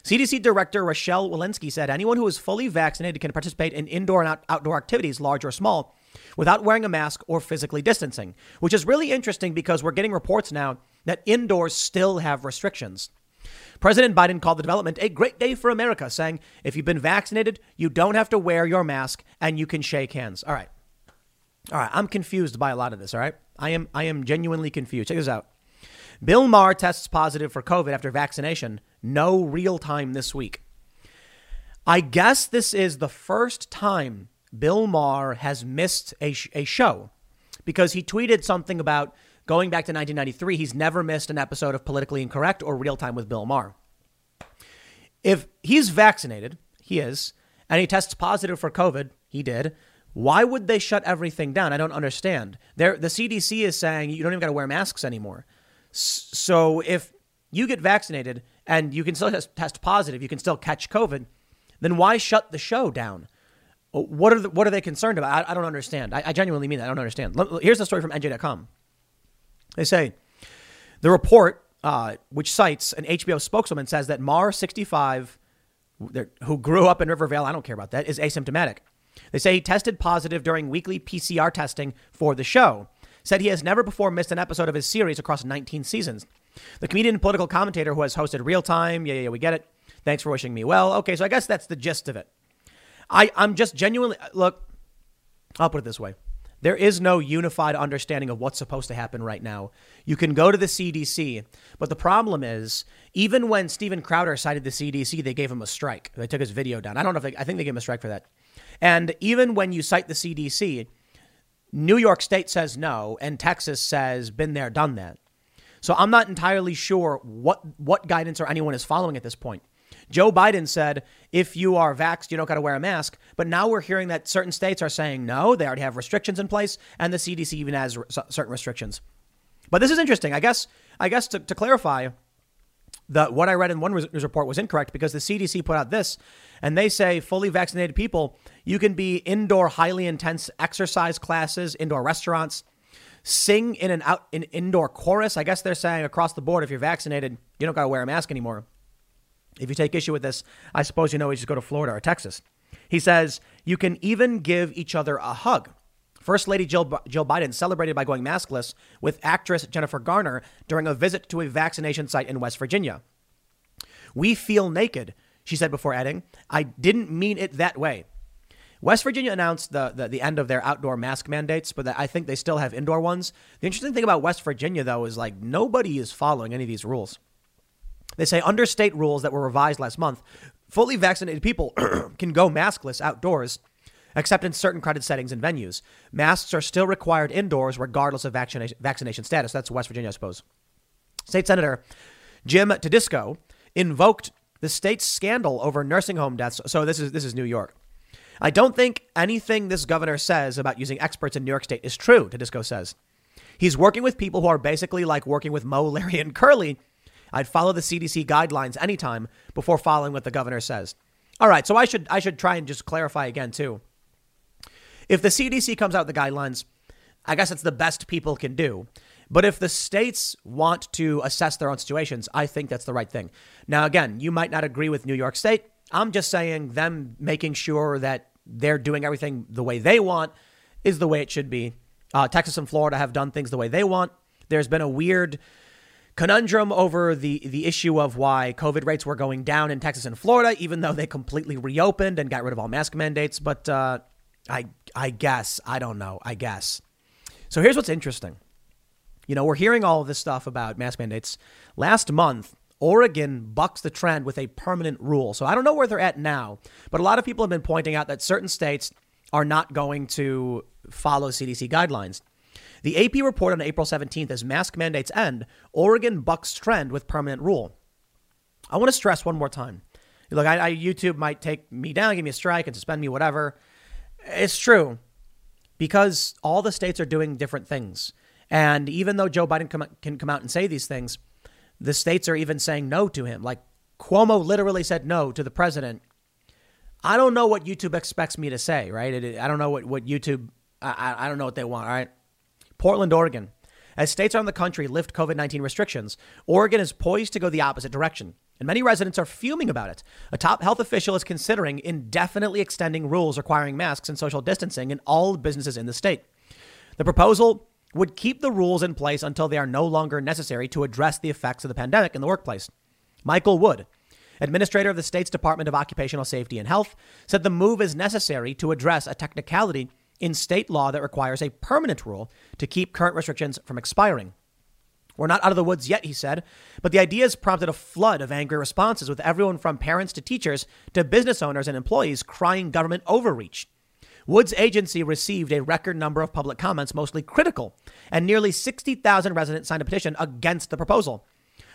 CDC Director Rochelle Walensky said anyone who is fully vaccinated can participate in indoor and out- outdoor activities, large or small, without wearing a mask or physically distancing, which is really interesting because we're getting reports now that indoors still have restrictions. President Biden called the development a great day for America, saying, if you've been vaccinated, you don't have to wear your mask and you can shake hands. All right. All right. I'm confused by a lot of this. All right. I am, I am genuinely confused. Check this out. Bill Maher tests positive for COVID after vaccination. No real time this week. I guess this is the first time Bill Maher has missed a, sh- a show because he tweeted something about going back to 1993. He's never missed an episode of Politically Incorrect or Real Time with Bill Maher. If he's vaccinated, he is, and he tests positive for COVID, he did. Why would they shut everything down? I don't understand. They're, the CDC is saying you don't even got to wear masks anymore. So if you get vaccinated and you can still test positive, you can still catch COVID, then why shut the show down? What are the, what are they concerned about? I, I don't understand. I, I, genuinely mean that. I don't understand. Here's the story from NJ.com. They say the report, uh, which cites an HBO spokeswoman, says that Maher 65, who grew up in River Vale, I don't care about that, is asymptomatic. They say he tested positive during weekly PCR testing for the show said he has never before missed an episode of his series across 19 seasons. The comedian and political commentator who has hosted Real Time, yeah, yeah, we get it. Thanks for wishing me well. Okay, so I guess that's the gist of it. I, I'm just genuinely, look, I'll put it this way. There is no unified understanding of what's supposed to happen right now. You can go to the CDC, but the problem is, even when Steven Crowder cited the CDC, they gave him a strike. They took his video down. I don't know if they, I think they gave him a strike for that. And even when you cite the CDC, New York State says no, and Texas says been there, done that. So I'm not entirely sure what what guidance or anyone is following at this point. Joe Biden said if you are vaxxed, you don't got to wear a mask. But now we're hearing that certain states are saying no, they already have restrictions in place, and the CDC even has certain restrictions. But this is interesting. I guess I guess to, to clarify, the what I read in one news report was incorrect because the CDC put out this, and they say fully vaccinated people you can be indoor highly intense exercise classes, indoor restaurants, sing in an out in indoor chorus. I guess they're saying across the board if you're vaccinated, you don't got to wear a mask anymore. If you take issue with this, I suppose you know we just go to Florida or Texas. He says you can even give each other a hug. First Lady Jill, Jill Biden celebrated by going maskless with actress Jennifer Garner during a visit to a vaccination site in West Virginia. We feel naked, she said before adding, I didn't mean it that way. West Virginia announced the, the, the end of their outdoor mask mandates, but I think they still have indoor ones. The interesting thing about West Virginia, though, is like nobody is following any of these rules. They say under state rules that were revised last month, fully vaccinated people can go maskless outdoors, except in certain crowded settings and venues. Masks are still required indoors, regardless of vaccination, vaccination status. That's West Virginia, I suppose. State Senator Jim Tedisco invoked the state's scandal over nursing home deaths. So this is this is New York. I don't think anything this governor says about using experts in New York State is true, Tedisco says. He's working with people who are basically like working with Moe, Larry, and Curly. I'd follow the CDC guidelines anytime before following what the governor says. All right, so I should I should try and just clarify again too. If the CDC comes out with the guidelines, I guess it's the best people can do. But if the states want to assess their own situations, I think that's the right thing. Now, again, you might not agree with New York State. I'm just saying them making sure that they're doing everything the way they want is the way it should be. Uh, Texas and Florida have done things the way they want. There's been a weird conundrum over the, the issue of why COVID rates were going down in Texas and Florida, even though they completely reopened and got rid of all mask mandates. But uh, I, I guess, I don't know, I guess. So here's what's interesting. You know, we're hearing all of this stuff about mask mandates. Last month, Oregon bucks the trend with a permanent rule. So I don't know where they're at now, but a lot of people have been pointing out that certain states are not going to follow CDC guidelines. The AP report on April 17th as mask mandates end, Oregon bucks trend with permanent rule. I want to stress one more time. Look, I, I, YouTube might take me down, give me a strike, and suspend me, whatever. It's true because all the states are doing different things. And even though Joe Biden come, can come out and say these things, the states are even saying no to him. Like Cuomo literally said no to the president. I don't know what YouTube expects me to say, right? I don't know what, what YouTube, I, I don't know what they want, all right? Portland, Oregon. As states around the country lift COVID 19 restrictions, Oregon is poised to go the opposite direction, and many residents are fuming about it. A top health official is considering indefinitely extending rules requiring masks and social distancing in all businesses in the state. The proposal would keep the rules in place until they are no longer necessary to address the effects of the pandemic in the workplace. Michael Wood, administrator of the state's Department of Occupational Safety and Health, said the move is necessary to address a technicality in state law that requires a permanent rule to keep current restrictions from expiring. We're not out of the woods yet, he said, but the ideas prompted a flood of angry responses with everyone from parents to teachers to business owners and employees crying government overreach. Wood's agency received a record number of public comments, mostly critical, and nearly 60,000 residents signed a petition against the proposal.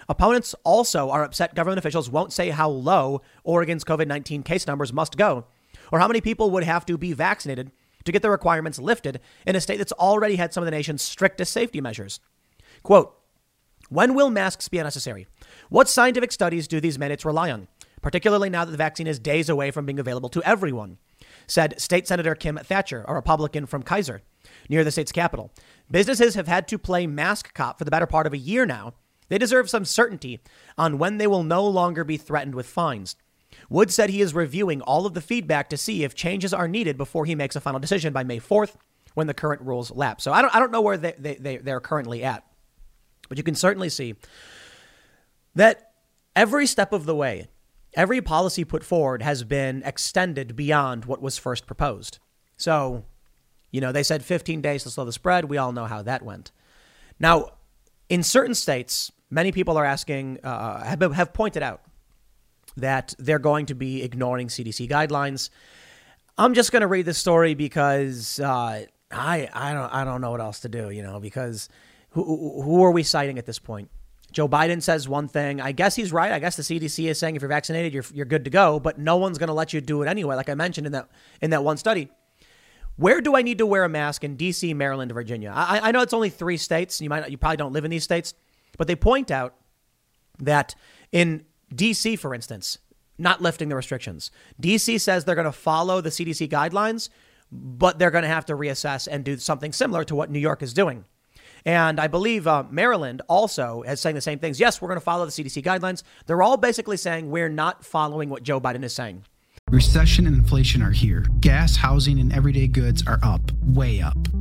Opponents also are upset government officials won't say how low Oregon's COVID 19 case numbers must go, or how many people would have to be vaccinated to get the requirements lifted in a state that's already had some of the nation's strictest safety measures. Quote, when will masks be unnecessary? What scientific studies do these mandates rely on, particularly now that the vaccine is days away from being available to everyone? said State Senator Kim Thatcher, a Republican from Keizer, near the state's capital. Businesses have had to play mask cop for the better part of a year now. They deserve some certainty on when they will no longer be threatened with fines. Wood said he is reviewing all of the feedback to see if changes are needed before he makes a final decision by May 4th when the current rules lapse. So I don't, I don't know where they, they, they, they're currently at, but you can certainly see that every step of the way, every policy put forward has been extended beyond what was first proposed. So, you know, they said 15 days to slow the spread. We all know how that went. Now, in certain states, many people are asking, uh, have, have pointed out that they're going to be ignoring CDC guidelines. I'm just going to read this story because uh, I I don't I don't know what else to do, you know, because who who are we citing at this point? Joe Biden says one thing. I guess he's right. I guess the CDC is saying if you're vaccinated, you're, you're good to go, but no one's going to let you do it anyway. Like I mentioned in that in that one study, where do I need to wear a mask in D.C., Maryland, Virginia? I, I know it's only three states. You might you probably don't live in these states, but they point out that in D.C., for instance, not lifting the restrictions, D.C. says they're going to follow the CDC guidelines, but they're going to have to reassess and do something similar to what New York is doing. And I believe uh, Maryland also is saying the same things. Yes, we're going to follow the CDC guidelines. They're all basically saying we're not following what Joe Biden is saying. Recession and inflation are here. Gas, housing, and everyday goods are up, way up.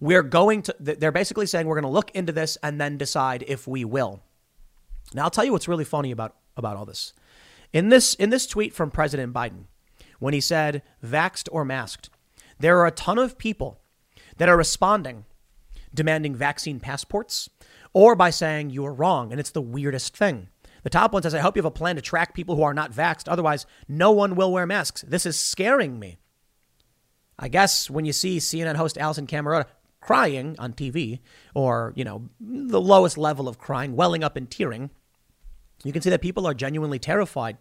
We're going to, they're basically saying we're going to look into this and then decide if we will. Now, I'll tell you what's really funny about, about all this. In this, in this tweet from President Biden, when he said vaxed or masked, there are a ton of people that are responding, demanding vaccine passports, or by saying you are wrong. And it's the weirdest thing. The top one says, I hope you have a plan to track people who are not vaxxed. Otherwise, no one will wear masks. This is scaring me. I guess when you see CNN host Alisyn Camerota crying on TV, or, you know, the lowest level of crying, welling up and tearing, you can see that people are genuinely terrified.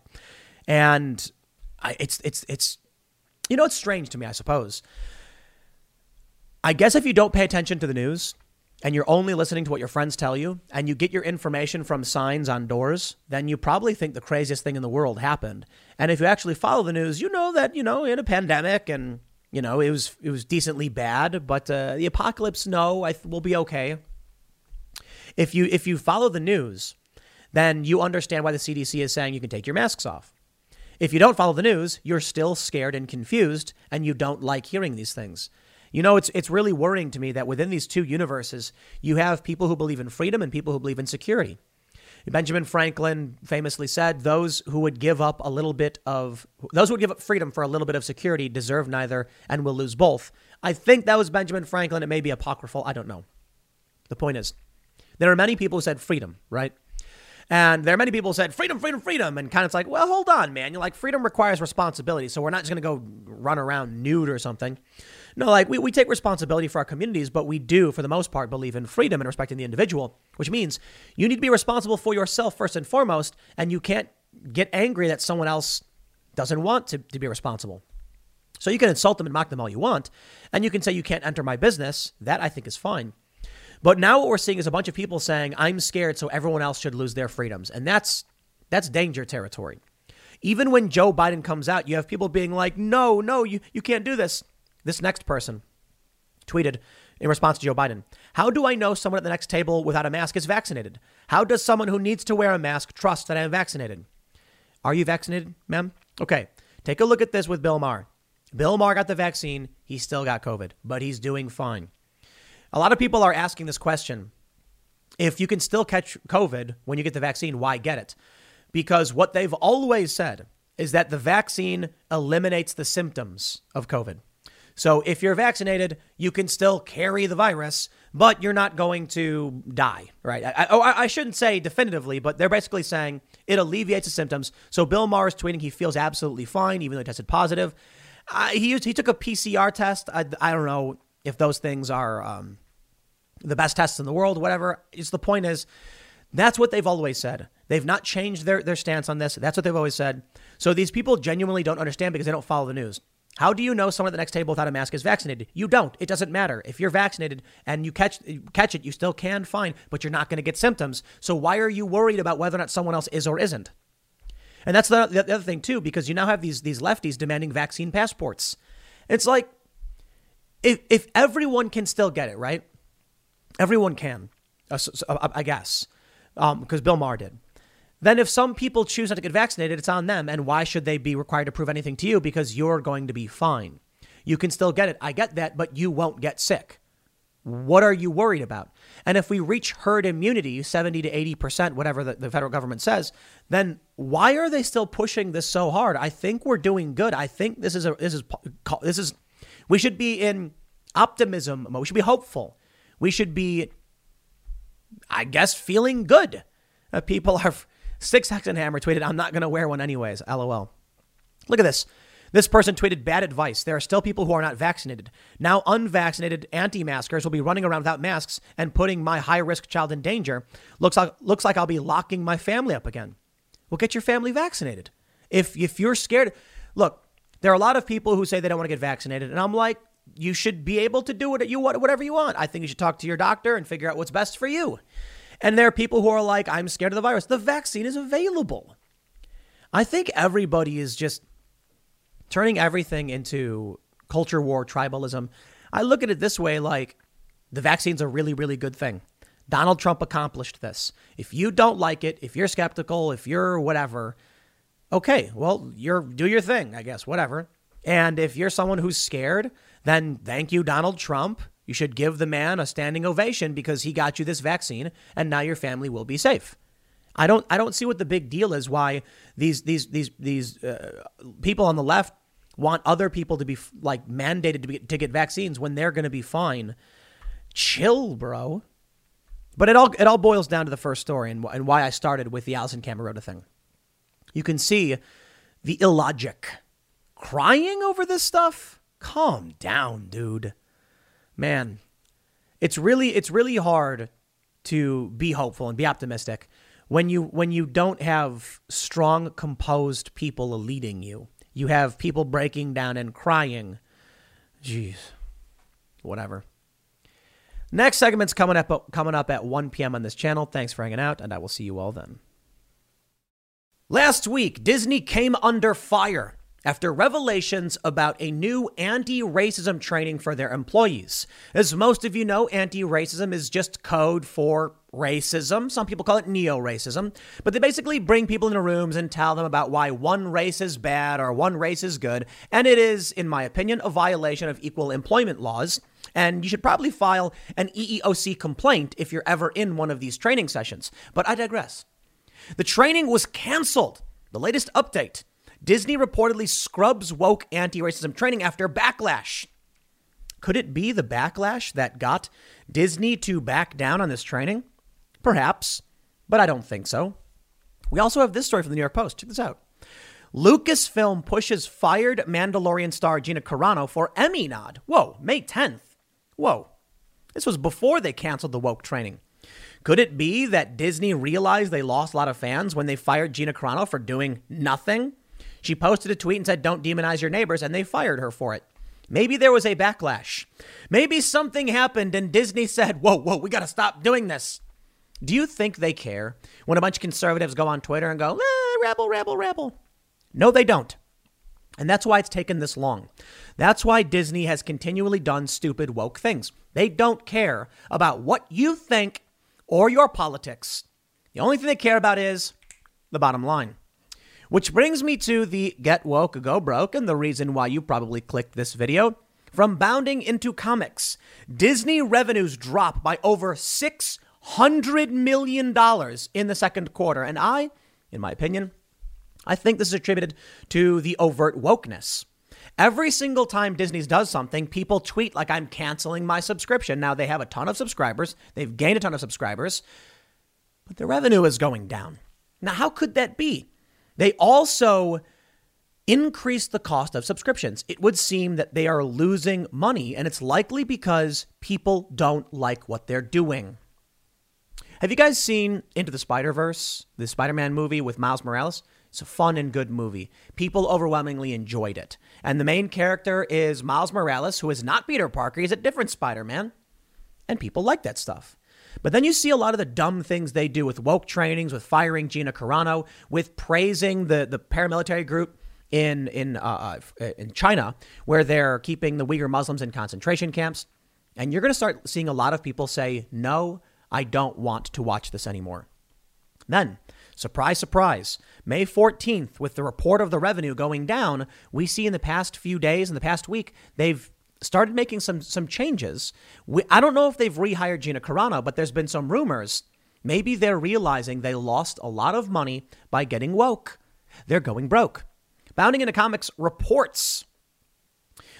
And I, it's, it's, it's, you know, it's strange to me, I suppose. I guess if you don't pay attention to the news and you're only listening to what your friends tell you and you get your information from signs on doors, then you probably think the craziest thing in the world happened. And if you actually follow the news, you know that, you know, in a pandemic and, you know, it was it was decently bad, but uh, the apocalypse no, I th- will be okay. If you if you follow the news, then you understand why the CDC is saying you can take your masks off. If you don't follow the news, you're still scared and confused and you don't like hearing these things. You know, it's it's really worrying to me that within these two universes, you have people who believe in freedom and people who believe in security. Benjamin Franklin famously said, "Those who would give up a little bit of those who would give up freedom for a little bit of security deserve neither and will lose both." I think that was Benjamin Franklin. It may be apocryphal. I don't know. The point is, there are many people who said freedom, right? And there are many people who said freedom, freedom, freedom, and kind of like, well, hold on, man. You're like freedom requires responsibility, so we're not just going to go run around nude or something. No, like we, we take responsibility for our communities, but we do, for the most part, believe in freedom and respecting the individual, which means you need to be responsible for yourself first and foremost, and you can't get angry that someone else doesn't want to, to be responsible. So you can insult them and mock them all you want, and you can say you can't enter my business. That I think is fine. But now what we're seeing is a bunch of people saying, I'm scared, so everyone else should lose their freedoms. And that's that's danger territory. Even when Joe Biden comes out, you have people being like, no, no, you, you can't do this. This next person tweeted in response to Joe Biden How do I know someone at the next table without a mask is vaccinated? How does someone who needs to wear a mask trust that I am vaccinated? Are you vaccinated, ma'am? Okay, take a look at this with Bill Maher. Bill Maher got the vaccine. He still got COVID, but he's doing fine. A lot of people are asking this question if you can still catch COVID when you get the vaccine, why get it? Because what they've always said is that the vaccine eliminates the symptoms of COVID. So if you're vaccinated, you can still carry the virus, but you're not going to die, right? I, I, I, shouldn't say definitively, but they're basically saying it alleviates the symptoms. So Bill Maher is tweeting he feels absolutely fine, even though he tested positive. Uh, he used, he took a PCR test. I, I don't know if those things are um, the best tests in the world, whatever. It's the point is that's what they've always said. They've not changed their, their stance on this. That's what they've always said. So these people genuinely don't understand because they don't follow the news. How do you know someone at the next table without a mask is vaccinated? You don't. It doesn't matter. If you're vaccinated and you catch catch it, you still can fine, but you're not going to get symptoms. So why are you worried about whether or not someone else is or isn't? And that's the, the other thing too, because you now have these these lefties demanding vaccine passports. It's like if if everyone can still get it, right? Everyone can, uh, I guess, because um, Bill Maher did then if some people choose not to get vaccinated, it's on them. And why should they be required to prove anything to you? Because you're going to be fine. You can still get it. I get that, but you won't get sick. What are you worried about? And if we reach herd immunity, 70 to 80%, whatever the, the, federal government says, then why are they still pushing this so hard? I think we're doing good. I think this is a this is this is we should be in optimism. We should be hopeful. We should be I guess feeling good Uh, people are. Six Hexenhammer tweeted, I'm not going to wear one anyways. LOL. Look at this. This person tweeted bad advice. There are still people who are not vaccinated. Now, unvaccinated anti maskers will be running around without masks and putting my high risk child in danger. Looks like, looks like I'll be locking my family up again. Well, get your family vaccinated. If, if you're scared, look, there are a lot of people who say they don't want to get vaccinated. And I'm like, you should be able to do what you whatever you want. I think you should talk to your doctor and figure out what's best for you. And there are people who are like, I'm scared of the virus. The vaccine is available. I think everybody is just turning everything into culture war, tribalism. I look at it this way like the vaccine's a really, really good thing. Donald Trump accomplished this. If you don't like it, if you're skeptical, if you're whatever, okay, well, you're do your thing, I guess, whatever. And if you're someone who's scared, then thank you, Donald Trump. You should give the man a standing ovation because he got you this vaccine and now your family will be safe. I don't I don't see what the big deal is why these these these these uh, people on the left want other people to be like mandated to, be, to get vaccines when they're going to be fine. Chill, bro. But it all it all boils down to the first story and, and why I started with the Alisyn Camerota thing. You can see the illogic. Crying over this stuff? Calm down, dude. Man, it's really it's really hard to be hopeful and be optimistic when you when you don't have strong composed people leading you. You have people breaking down and crying. Jeez. Whatever. Next segment's coming up coming up at 1 p.m. on this channel. Thanks for hanging out, and I will see you all then. Last week, Disney came under fire after revelations about a new anti racism training for their employees. As most of you know, anti racism is just code for racism. Some people call it neo racism, but they basically bring people into rooms and tell them about why one race is bad or one race is good. And it is, in my opinion, a violation of equal employment laws. And you should probably file an EEOC complaint if you're ever in one of these training sessions. But I digress. The training was canceled. The latest update Disney reportedly scrubs woke anti racism training after backlash. Could it be the backlash that got Disney to back down on this training? Perhaps, but I don't think so. We also have this story from the New York Post. Check this out. Lucasfilm pushes fired Mandalorian star Gina Carano for Emmy nod. Whoa, May 10th. Whoa. This was before they canceled the woke training. Could it be that Disney realized they lost a lot of fans when they fired Gina Carano for doing nothing? She posted a tweet and said, Don't demonize your neighbors, and they fired her for it. Maybe there was a backlash. Maybe something happened and Disney said, Whoa, whoa, we got to stop doing this. Do you think they care when a bunch of conservatives go on Twitter and go, eh, rebel, rebel, rebel? No, they don't. And that's why it's taken this long. That's why Disney has continually done stupid woke things. They don't care about what you think or your politics. The only thing they care about is the bottom line. Which brings me to the Get Woke, Go Broke, and the reason why you probably clicked this video. From bounding into comics, Disney revenues drop by over $600 million in the second quarter. And I, in my opinion, I think this is attributed to the overt wokeness. Every single time Disney does something, people tweet like I'm canceling my subscription. Now they have a ton of subscribers, they've gained a ton of subscribers, but the revenue is going down. Now, how could that be? They also increase the cost of subscriptions. It would seem that they are losing money, and it's likely because people don't like what they're doing. Have you guys seen Into the Spider Verse, the Spider Man movie with Miles Morales? It's a fun and good movie. People overwhelmingly enjoyed it. And the main character is Miles Morales, who is not Peter Parker. He's a different Spider Man. And people like that stuff. But then you see a lot of the dumb things they do with woke trainings, with firing Gina Carano, with praising the, the paramilitary group in in uh, uh in China, where they're keeping the Uyghur Muslims in concentration camps. And you're going to start seeing a lot of people say, "No, I don't want to watch this anymore." Then, surprise, surprise, May 14th, with the report of the revenue going down, we see in the past few days, in the past week, they've started making some some changes. We, I don't know if they've rehired Gina Carano, but there's been some rumors. Maybe they're realizing they lost a lot of money by getting woke. They're going broke. Bounding into Comics reports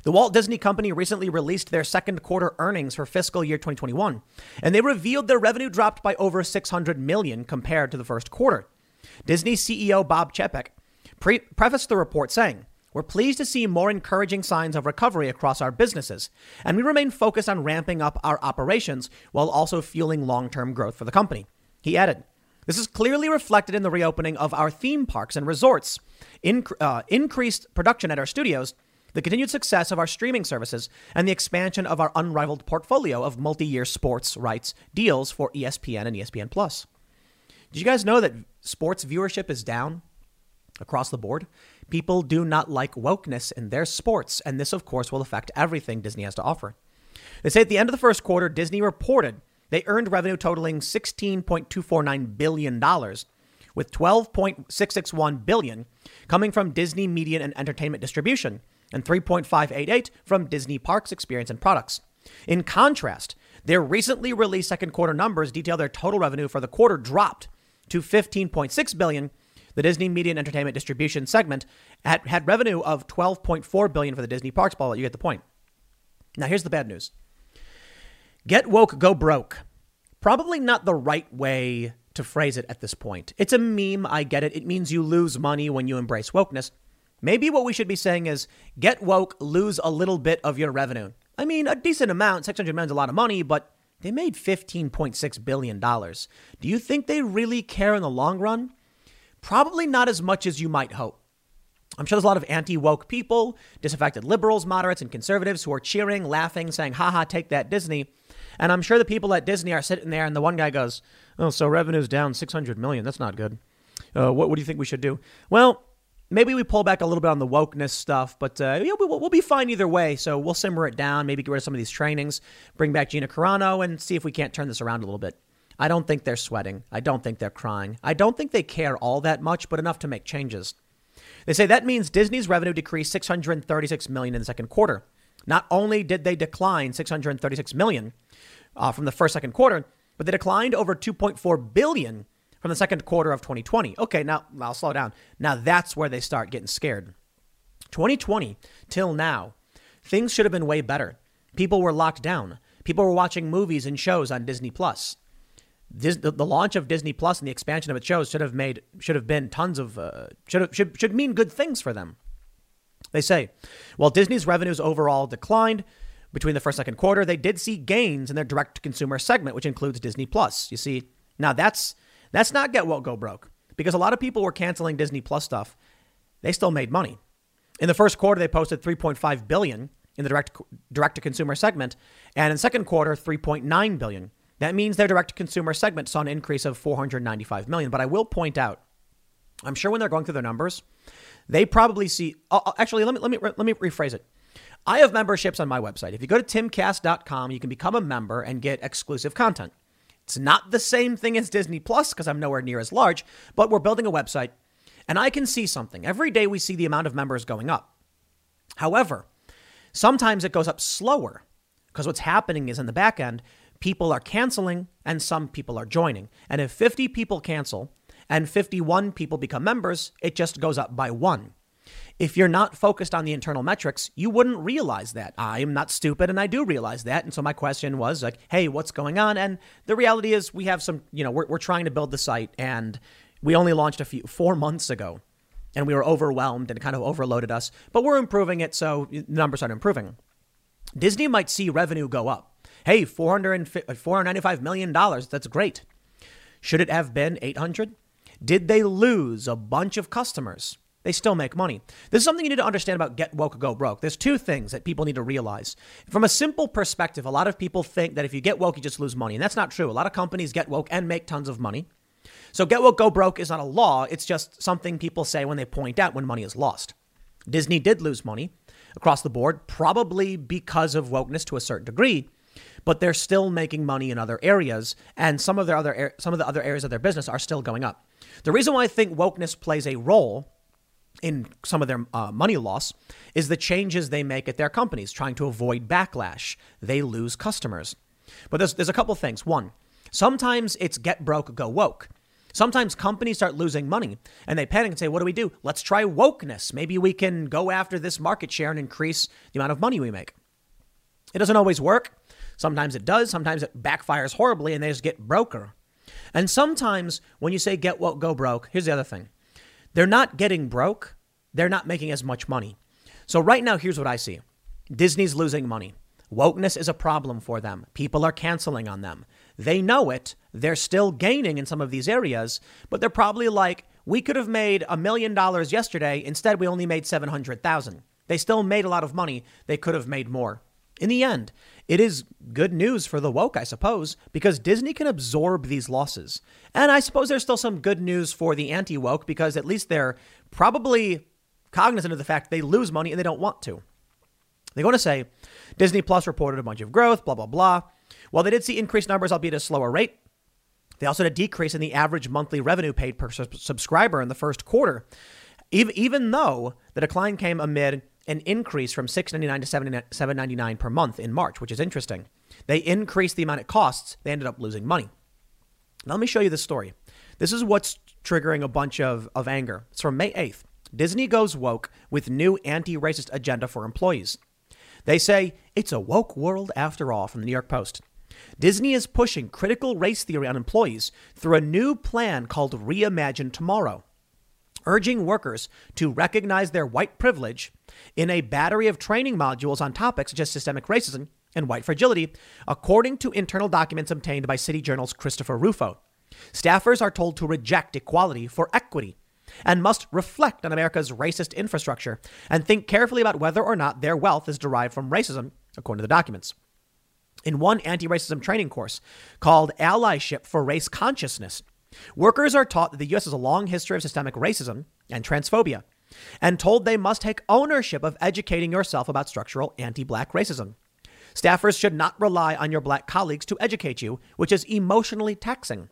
The Walt Disney Company recently released their second quarter earnings for fiscal year 2021, and they revealed their revenue dropped by over 600 million compared to the first quarter. Disney CEO Bob Chapek pre- prefaced the report saying, we're pleased to see more encouraging signs of recovery across our businesses, and we remain focused on ramping up our operations while also fueling long term growth for the company. He added, This is clearly reflected in the reopening of our theme parks and resorts, uh, increased production at our studios, the continued success of our streaming services, and the expansion of our unrivaled portfolio of multi year sports rights deals for ESPN and ESPN. Plus. Did you guys know that sports viewership is down across the board? People do not like wokeness in their sports, and this, of course, will affect everything Disney has to offer. They say at the end of the first quarter, Disney reported they earned revenue totaling $16.249 billion, with 12.661 billion coming from Disney Media and Entertainment Distribution, and 3.588 from Disney Parks Experience and Products. In contrast, their recently released second quarter numbers detail their total revenue for the quarter dropped to 15.6 billion the Disney Media and Entertainment Distribution segment had, had revenue of 12.4 billion for the Disney Parks ball. You get the point. Now here's the bad news. Get woke, go broke. Probably not the right way to phrase it at this point. It's a meme, I get it. It means you lose money when you embrace wokeness. Maybe what we should be saying is get woke, lose a little bit of your revenue. I mean, a decent amount, 600 million is a lot of money, but they made $15.6 billion. Do you think they really care in the long run? Probably not as much as you might hope. I'm sure there's a lot of anti woke people, disaffected liberals, moderates, and conservatives who are cheering, laughing, saying, haha, take that Disney. And I'm sure the people at Disney are sitting there, and the one guy goes, Oh, so revenue's down 600 million. That's not good. Uh, what, what do you think we should do? Well, maybe we pull back a little bit on the wokeness stuff, but uh, yeah, we'll, we'll, be fine either way. So we'll simmer it down, maybe get rid of some of these trainings, bring back Gina Carano, and see if we can't turn this around a little bit. I don't think they're sweating. I don't think they're crying. I don't think they care all that much, but enough to make changes. They say that means Disney's revenue decreased 636 million in the second quarter. Not only did they decline 636 million uh, from the first second quarter, but they declined over 2.4 billion from the second quarter of 2020. Okay, now I'll slow down. Now that's where they start getting scared. 2020 till now, things should have been way better. People were locked down. People were watching movies and shows on Disney Plus. This, the, the, launch of Disney Plus and the expansion of its shows should have made should have been tons of uh, should have, should should mean good things for them. They say, while Disney's revenues overall declined between the first and second quarter, they did see gains in their direct to consumer segment, which includes Disney Plus. You see, now that's that's not get what go broke because a lot of people were canceling Disney Plus stuff. They still made money. In the first quarter, they posted 3.5 billion in the direct direct to consumer segment, and in second quarter, 3.9 billion. That means their direct to consumer segment saw an increase of 495 million. But I will point out, I'm sure when they're going through their numbers, they probably see. Uh, uh actually, let me let me let me rephrase it. I have memberships on my website. If you go to timcast.com, you can become a member and get exclusive content. It's not the same thing as Disney Plus because I'm nowhere near as large, but we're building a website and I can see something. Every day we see the amount of members going up. However, sometimes it goes up slower because what's happening is in the back end, people are canceling and some people are joining. And if 50 people cancel and 51 people become members, it just goes up by one. If you're not focused on the internal metrics, you wouldn't realize that. I am not stupid and I do realize that. And so my question was like, hey, what's going on? And the reality is we have some, you know, we're, we're trying to build the site and we only launched a few, four months ago and we were overwhelmed and kind of overloaded us, but we're improving it. So the numbers are improving. Disney might see revenue go up Hey, $495 uh, million. That's great. Should it have been 800? Did they lose a bunch of customers? They still make money. This is something you need to understand about Get Woke, Go Broke. There's two things that people need to realize. From a simple perspective, a lot of people think that if you get woke, you just lose money. And that's not true. A lot of companies get woke and make tons of money. So Get Woke, Go Broke is not a law. It's just something people say when they point out when money is lost. Disney did lose money across the board, probably because of wokeness to a certain degree but they're still making money in other areas, and some of their other some of the other areas of their business are still going up. The reason why I think wokeness plays a role in some of their uh, money loss is the changes they make at their companies, trying to avoid backlash. They lose customers. But there's, there's a couple things. One, sometimes it's get broke, go woke. Sometimes companies start losing money and they panic and say, What do we do? Let's try wokeness. Maybe we can go after this market share and increase the amount of money we make. It doesn't always work. Sometimes it does. Sometimes it backfires horribly and they just get broker. And sometimes when you say get woke, go broke, here's the other thing they're not getting broke, they're not making as much money. So right now, here's what I see Disney's losing money. Wokeness is a problem for them. People are canceling on them. They know it. They're still gaining in some of these areas, but they're probably like, we could have made a million dollars yesterday. Instead, we only made 700,000. They still made a lot of money. They could have made more. In the end, it is good news for the woke, I suppose, because Disney can absorb these losses. And I suppose there's still some good news for the anti woke because at least they're probably cognizant of the fact they lose money and they don't want to. They're going to say Disney Plus reported a bunch of growth, blah, blah, blah. While they did see increased numbers, albeit at a slower rate, they also had a decrease in the average monthly revenue paid per subscriber in the first quarter, even though the decline came amid an increase from $6.99 to $7.99 per month in March, which is interesting. They increased the amount it costs, they ended up losing money. Now, let me show you this story. This is what's triggering a bunch of, of anger. It's from May 8th. Disney goes woke with new anti racist agenda for employees. They say it's a woke world after all from the New York Post. Disney is pushing critical race theory on employees through a new plan called Reimagine Tomorrow, urging workers to recognize their white privilege in a battery of training modules on topics such as systemic racism and white fragility, according to internal documents obtained by City Journal's Christopher Rufo. Staffers are told to reject equality for equity and must reflect on America's racist infrastructure and think carefully about whether or not their wealth is derived from racism, according to the documents. In one anti racism training course called Allyship for Race Consciousness, workers are taught that the U.S. has a long history of systemic racism and transphobia and told they must take ownership of educating yourself about structural anti black racism. Staffers should not rely on your black colleagues to educate you, which is emotionally taxing.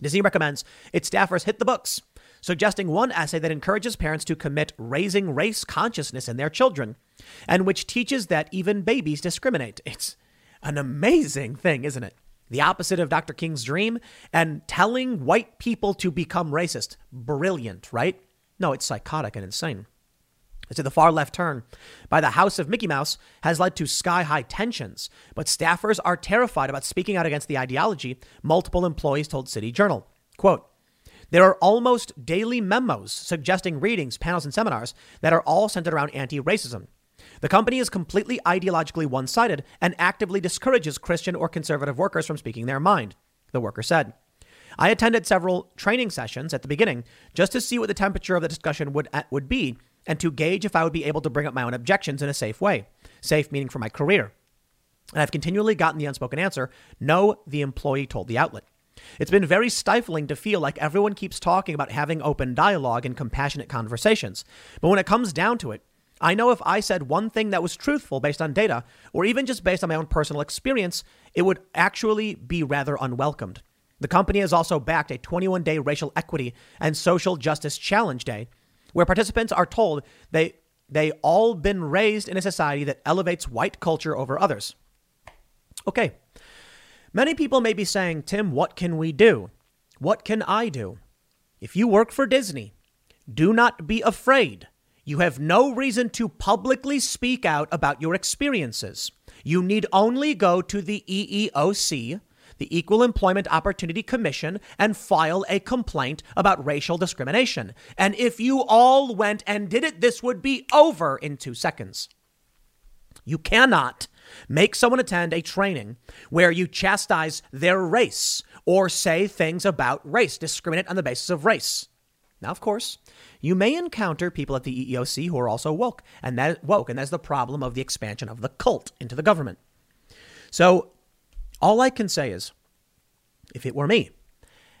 Disney recommends its staffers hit the books, suggesting one essay that encourages parents to commit raising race consciousness in their children, and which teaches that even babies discriminate. It's an amazing thing, isn't it? The opposite of Dr. King's dream and telling white people to become racist. Brilliant, right? No, it's psychotic and insane. It's the far left turn by the House of Mickey Mouse has led to sky high tensions, but staffers are terrified about speaking out against the ideology, multiple employees told City Journal. Quote, there are almost daily memos suggesting readings, panels, and seminars that are all centered around anti racism. The company is completely ideologically one sided and actively discourages Christian or conservative workers from speaking their mind, the worker said. I attended several training sessions at the beginning just to see what the temperature of the discussion would, would be and to gauge if I would be able to bring up my own objections in a safe way. Safe meaning for my career. And I've continually gotten the unspoken answer no, the employee told the outlet. It's been very stifling to feel like everyone keeps talking about having open dialogue and compassionate conversations. But when it comes down to it, I know if I said one thing that was truthful based on data, or even just based on my own personal experience, it would actually be rather unwelcomed. The company has also backed a 21 day racial equity and social justice challenge day, where participants are told they, they all been raised in a society that elevates white culture over others. Okay. Many people may be saying, Tim, what can we do? What can I do? If you work for Disney, do not be afraid you have no reason to publicly speak out about your experiences. You need only go to the EEOC, the Equal Employment Opportunity Commission, and file a complaint about racial discrimination. And if you all went and did it, this would be over in two seconds. You cannot make someone attend a training where you chastise their race or say things about race, discriminate on the basis of race. Now, of course, you may encounter people at the EEOC who are also woke, and that woke, and that's the problem of the expansion of the cult into the government. So, all I can say is, if it were me,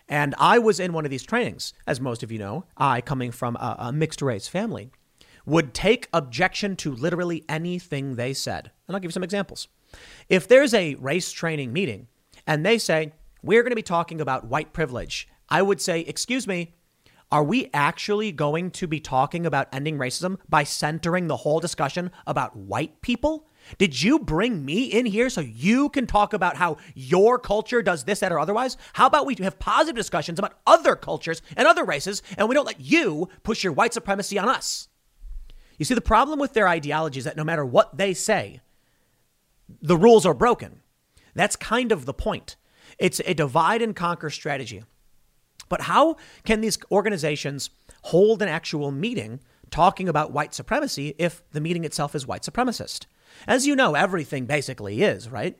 and I was in one of these trainings, as most of you know, I, coming from a, a mixed race family, would take objection to literally anything they said. And I'll give you some examples. If there's a race training meeting and they say, we're going to be talking about white privilege, I would say, excuse me, are we actually going to be talking about ending racism by centering the whole discussion about white people? Did you bring me in here so you can talk about how your culture does this, that, or otherwise? How about we have positive discussions about other cultures and other races, and we don't let you push your white supremacy on us? You see, the problem with their ideology is that no matter what they say, the rules are broken. That's kind of the point. It's a divide and conquer strategy. But how can these organizations hold an actual meeting talking about white supremacy if the meeting itself is white supremacist? As you know, everything basically is, right?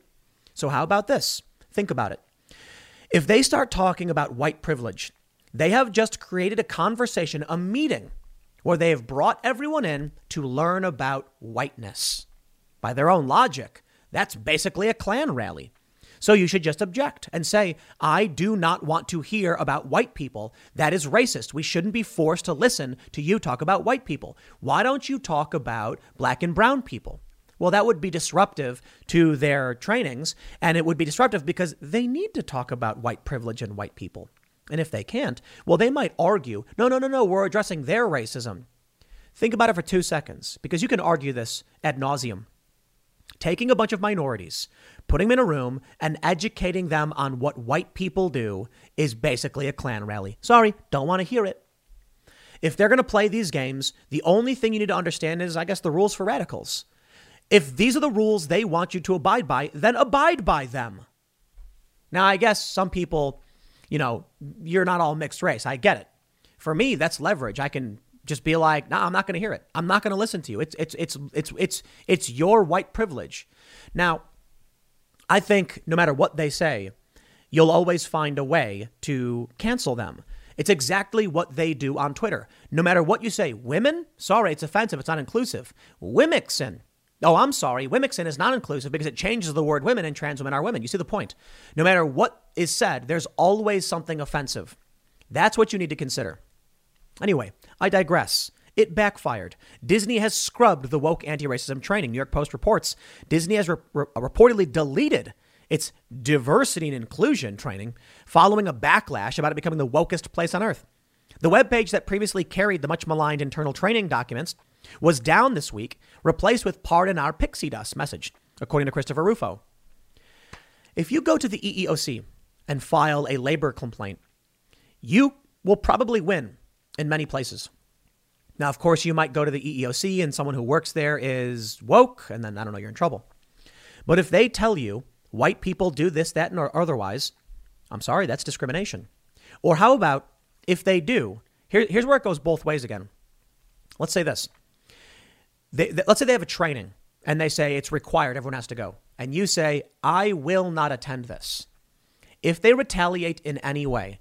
So, how about this? Think about it. If they start talking about white privilege, they have just created a conversation, a meeting, where they have brought everyone in to learn about whiteness. By their own logic, that's basically a Klan rally. So you should just object and say, I do not want to hear about white people. That is racist. We shouldn't be forced to listen to you talk about white people. Why don't you talk about black and brown people? Well, that would be disruptive to their trainings, and it would be disruptive because they need to talk about white privilege and white people. And if they can't, well, they might argue, no, no, no, no, we're addressing their racism. Think about it for two seconds, because you can argue this ad nauseum. Taking a bunch of minorities, putting them in a room, and educating them on what white people do is basically a Klan rally. Sorry, don't want to hear it. If they're going to play these games, the only thing you need to understand is, I guess, the rules for radicals. If these are the rules they want you to abide by, then abide by them. Now, I guess some people, you know, you're not all mixed race. I get it. For me, that's leverage. I can just be like, "No, nah, I'm not going to hear it. I'm not going to listen to you." It's it's it's it's it's it's your white privilege. Now, I think no matter what they say, you'll always find a way to cancel them. It's exactly what they do on Twitter. No matter what you say, women, sorry, it's offensive, it's not inclusive. Womxn, Oh, I'm sorry. Womxn is not inclusive because it changes the word women and trans women are women. You see the point. No matter what is said, there's always something offensive. That's what you need to consider. Anyway, I digress. It backfired. Disney has scrubbed the woke anti racism training. New York Post reports Disney has re- re- reportedly deleted its diversity and inclusion training following a backlash about it becoming the wokest place on earth. The webpage that previously carried the much maligned internal training documents was down this week, replaced with Pardon Our Pixie Dust message, according to Christopher Rufo. If you go to the EEOC and file a labor complaint, you will probably win in many places. Now, of course, you might go to the EEOC and someone who works there is woke, and then I don't know, you're in trouble. But if they tell you white people do this, that, and otherwise, I'm sorry, that's discrimination. Or how about if they do? Here, here's where it goes both ways again. Let's say this they, they, let's say they have a training and they say it's required, everyone has to go. And you say, I will not attend this. If they retaliate in any way,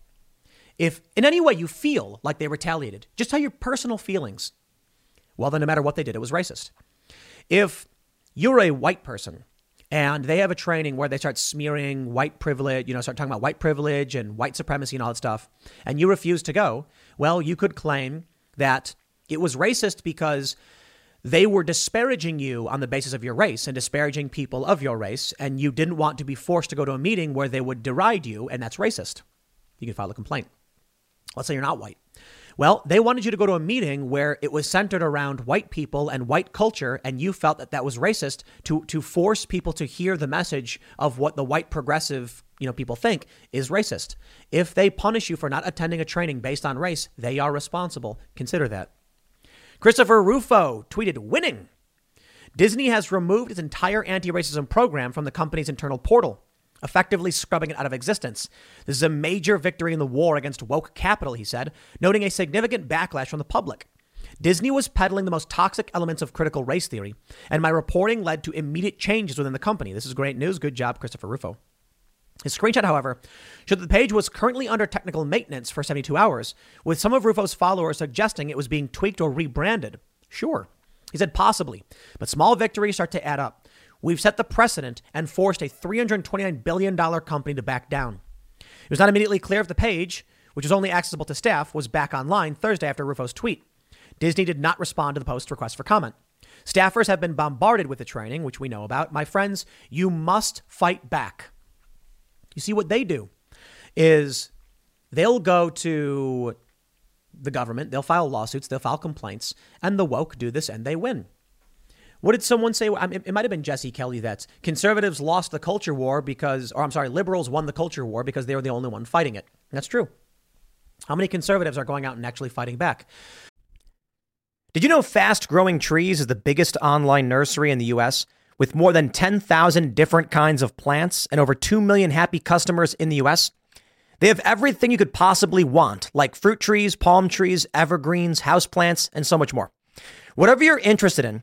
if in any way you feel like they retaliated, just tell your personal feelings, well, then no matter what they did, it was racist. If you're a white person and they have a training where they start smearing white privilege, you know, start talking about white privilege and white supremacy and all that stuff, and you refuse to go, well, you could claim that it was racist because they were disparaging you on the basis of your race and disparaging people of your race, and you didn't want to be forced to go to a meeting where they would deride you, and that's racist. You can file a complaint. Let's say you're not white. Well, they wanted you to go to a meeting where it was centered around white people and white culture, and you felt that that was racist to, to force people to hear the message of what the white progressive you know, people think is racist. If they punish you for not attending a training based on race, they are responsible. Consider that. Christopher Rufo tweeted, winning. Disney has removed its entire anti racism program from the company's internal portal, effectively scrubbing it out of existence. This is a major victory in the war against woke capital, he said, noting a significant backlash from the public. Disney was peddling the most toxic elements of critical race theory, and my reporting led to immediate changes within the company. This is great news. Good job, Christopher Rufo. His screenshot, however, showed that the page was currently under technical maintenance for 72 hours, with some of Rufo's followers suggesting it was being tweaked or rebranded. Sure. He said possibly, but small victories start to add up. We've set the precedent and forced a $329 billion company to back down. It was not immediately clear if the page, which was only accessible to staff, was back online Thursday after Rufo's tweet. Disney did not respond to the post's request for comment. Staffers have been bombarded with the training, which we know about. My friends, you must fight back. You see what they do is they'll go to the government, they'll file lawsuits, they'll file complaints, and the woke do this and they win. What did someone say? It might have been Jesse Kelly that conservatives lost the culture war because, or I'm sorry, liberals won the culture war because they were the only one fighting it. That's true. How many conservatives are going out and actually fighting back? Did you know Fast Growing Trees is the biggest online nursery in the US with more than 10,000 different kinds of plants and over 2 million happy customers in the US? They have everything you could possibly want, like fruit trees, palm trees, evergreens, houseplants, and so much more. Whatever you're interested in,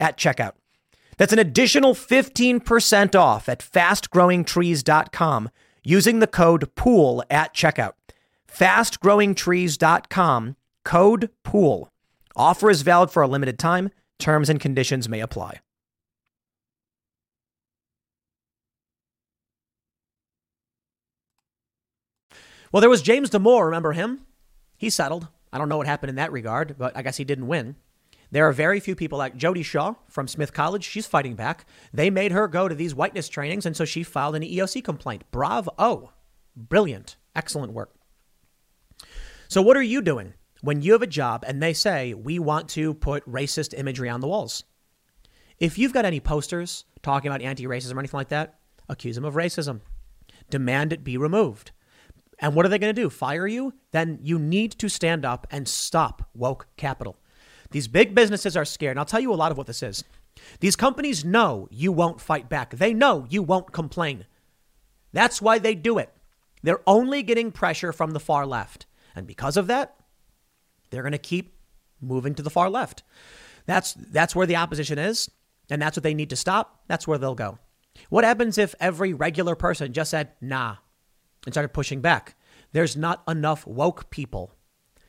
at checkout. That's an additional 15% off at fastgrowingtrees.com using the code POOL at checkout. Fastgrowingtrees.com, code POOL. Offer is valid for a limited time. Terms and conditions may apply. Well, there was James Damore. Remember him? He settled. I don't know what happened in that regard, but I guess he didn't win. There are very few people like Jodi Shaw from Smith College. She's fighting back. They made her go to these whiteness trainings, and so she filed an EEOC complaint. Bravo. Brilliant. Excellent work. So, what are you doing when you have a job and they say, we want to put racist imagery on the walls? If you've got any posters talking about anti racism or anything like that, accuse them of racism. Demand it be removed. And what are they going to do? Fire you? Then you need to stand up and stop woke capital. These big businesses are scared. And I'll tell you a lot of what this is. These companies know you won't fight back, they know you won't complain. That's why they do it. They're only getting pressure from the far left. And because of that, they're going to keep moving to the far left. That's, that's where the opposition is. And that's what they need to stop. That's where they'll go. What happens if every regular person just said, nah, and started pushing back? There's not enough woke people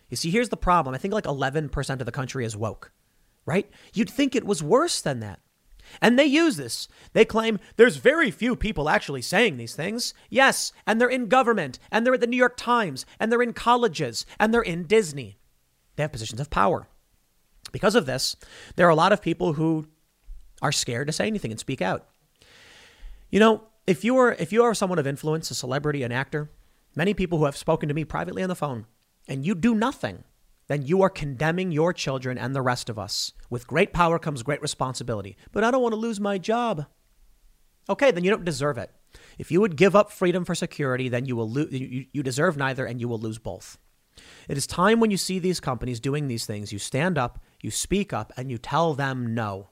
you see, here's the problem. I think like 11% of the country is woke, right? You'd think it was worse than that. And they use this. They claim there's very few people actually saying these things. Yes, and they're in government, and they're at the New York Times, and they're in colleges, and they're in Disney. They have positions of power. Because of this, there are a lot of people who are scared to say anything and speak out. You know, if you are if you are someone of influence, a celebrity, an actor, many people who have spoken to me privately on the phone and you do nothing, then you are condemning your children and the rest of us. With great power comes great responsibility. But I don't want to lose my job. Okay, then you don't deserve it. If you would give up freedom for security, then you will lo- you, you deserve neither and you will lose both. It is time when you see these companies doing these things, you stand up, you speak up, and you tell them no.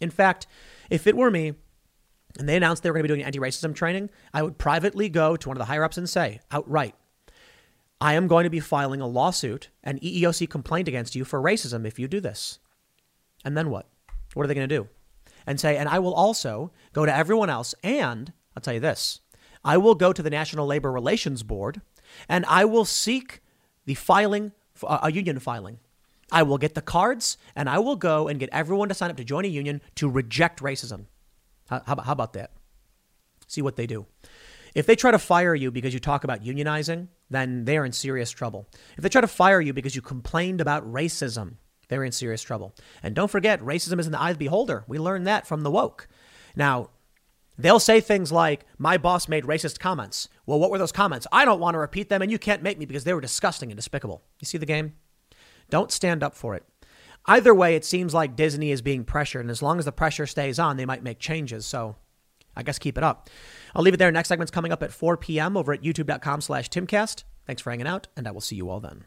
In fact, if it were me, and they announced they were going to be doing anti racism training, I would privately go to one of the higher ups and say outright, I am going to be filing a lawsuit, an EEOC complaint against you for racism if you do this. And then what? What are they going to do? And say, and I will also go to everyone else. And I'll tell you this I will go to the National Labor Relations Board and I will seek the filing, uh, a union filing. I will get the cards and I will go and get everyone to sign up to join a union to reject racism. How, how, how about that? See what they do. If they try to fire you because you talk about unionizing, then they're in serious trouble. If they try to fire you because you complained about racism, they're in serious trouble. And don't forget, racism is in the eye of the beholder. We learned that from the woke. Now, they'll say things like, My boss made racist comments. Well, what were those comments? I don't want to repeat them, and you can't make me because they were disgusting and despicable. You see the game? Don't stand up for it. Either way, it seems like Disney is being pressured, and as long as the pressure stays on, they might make changes. So I guess keep it up. I'll leave it there. Next segment's coming up at 4 p.m. over at youtube.com slash timcast. Thanks for hanging out, and I will see you all then.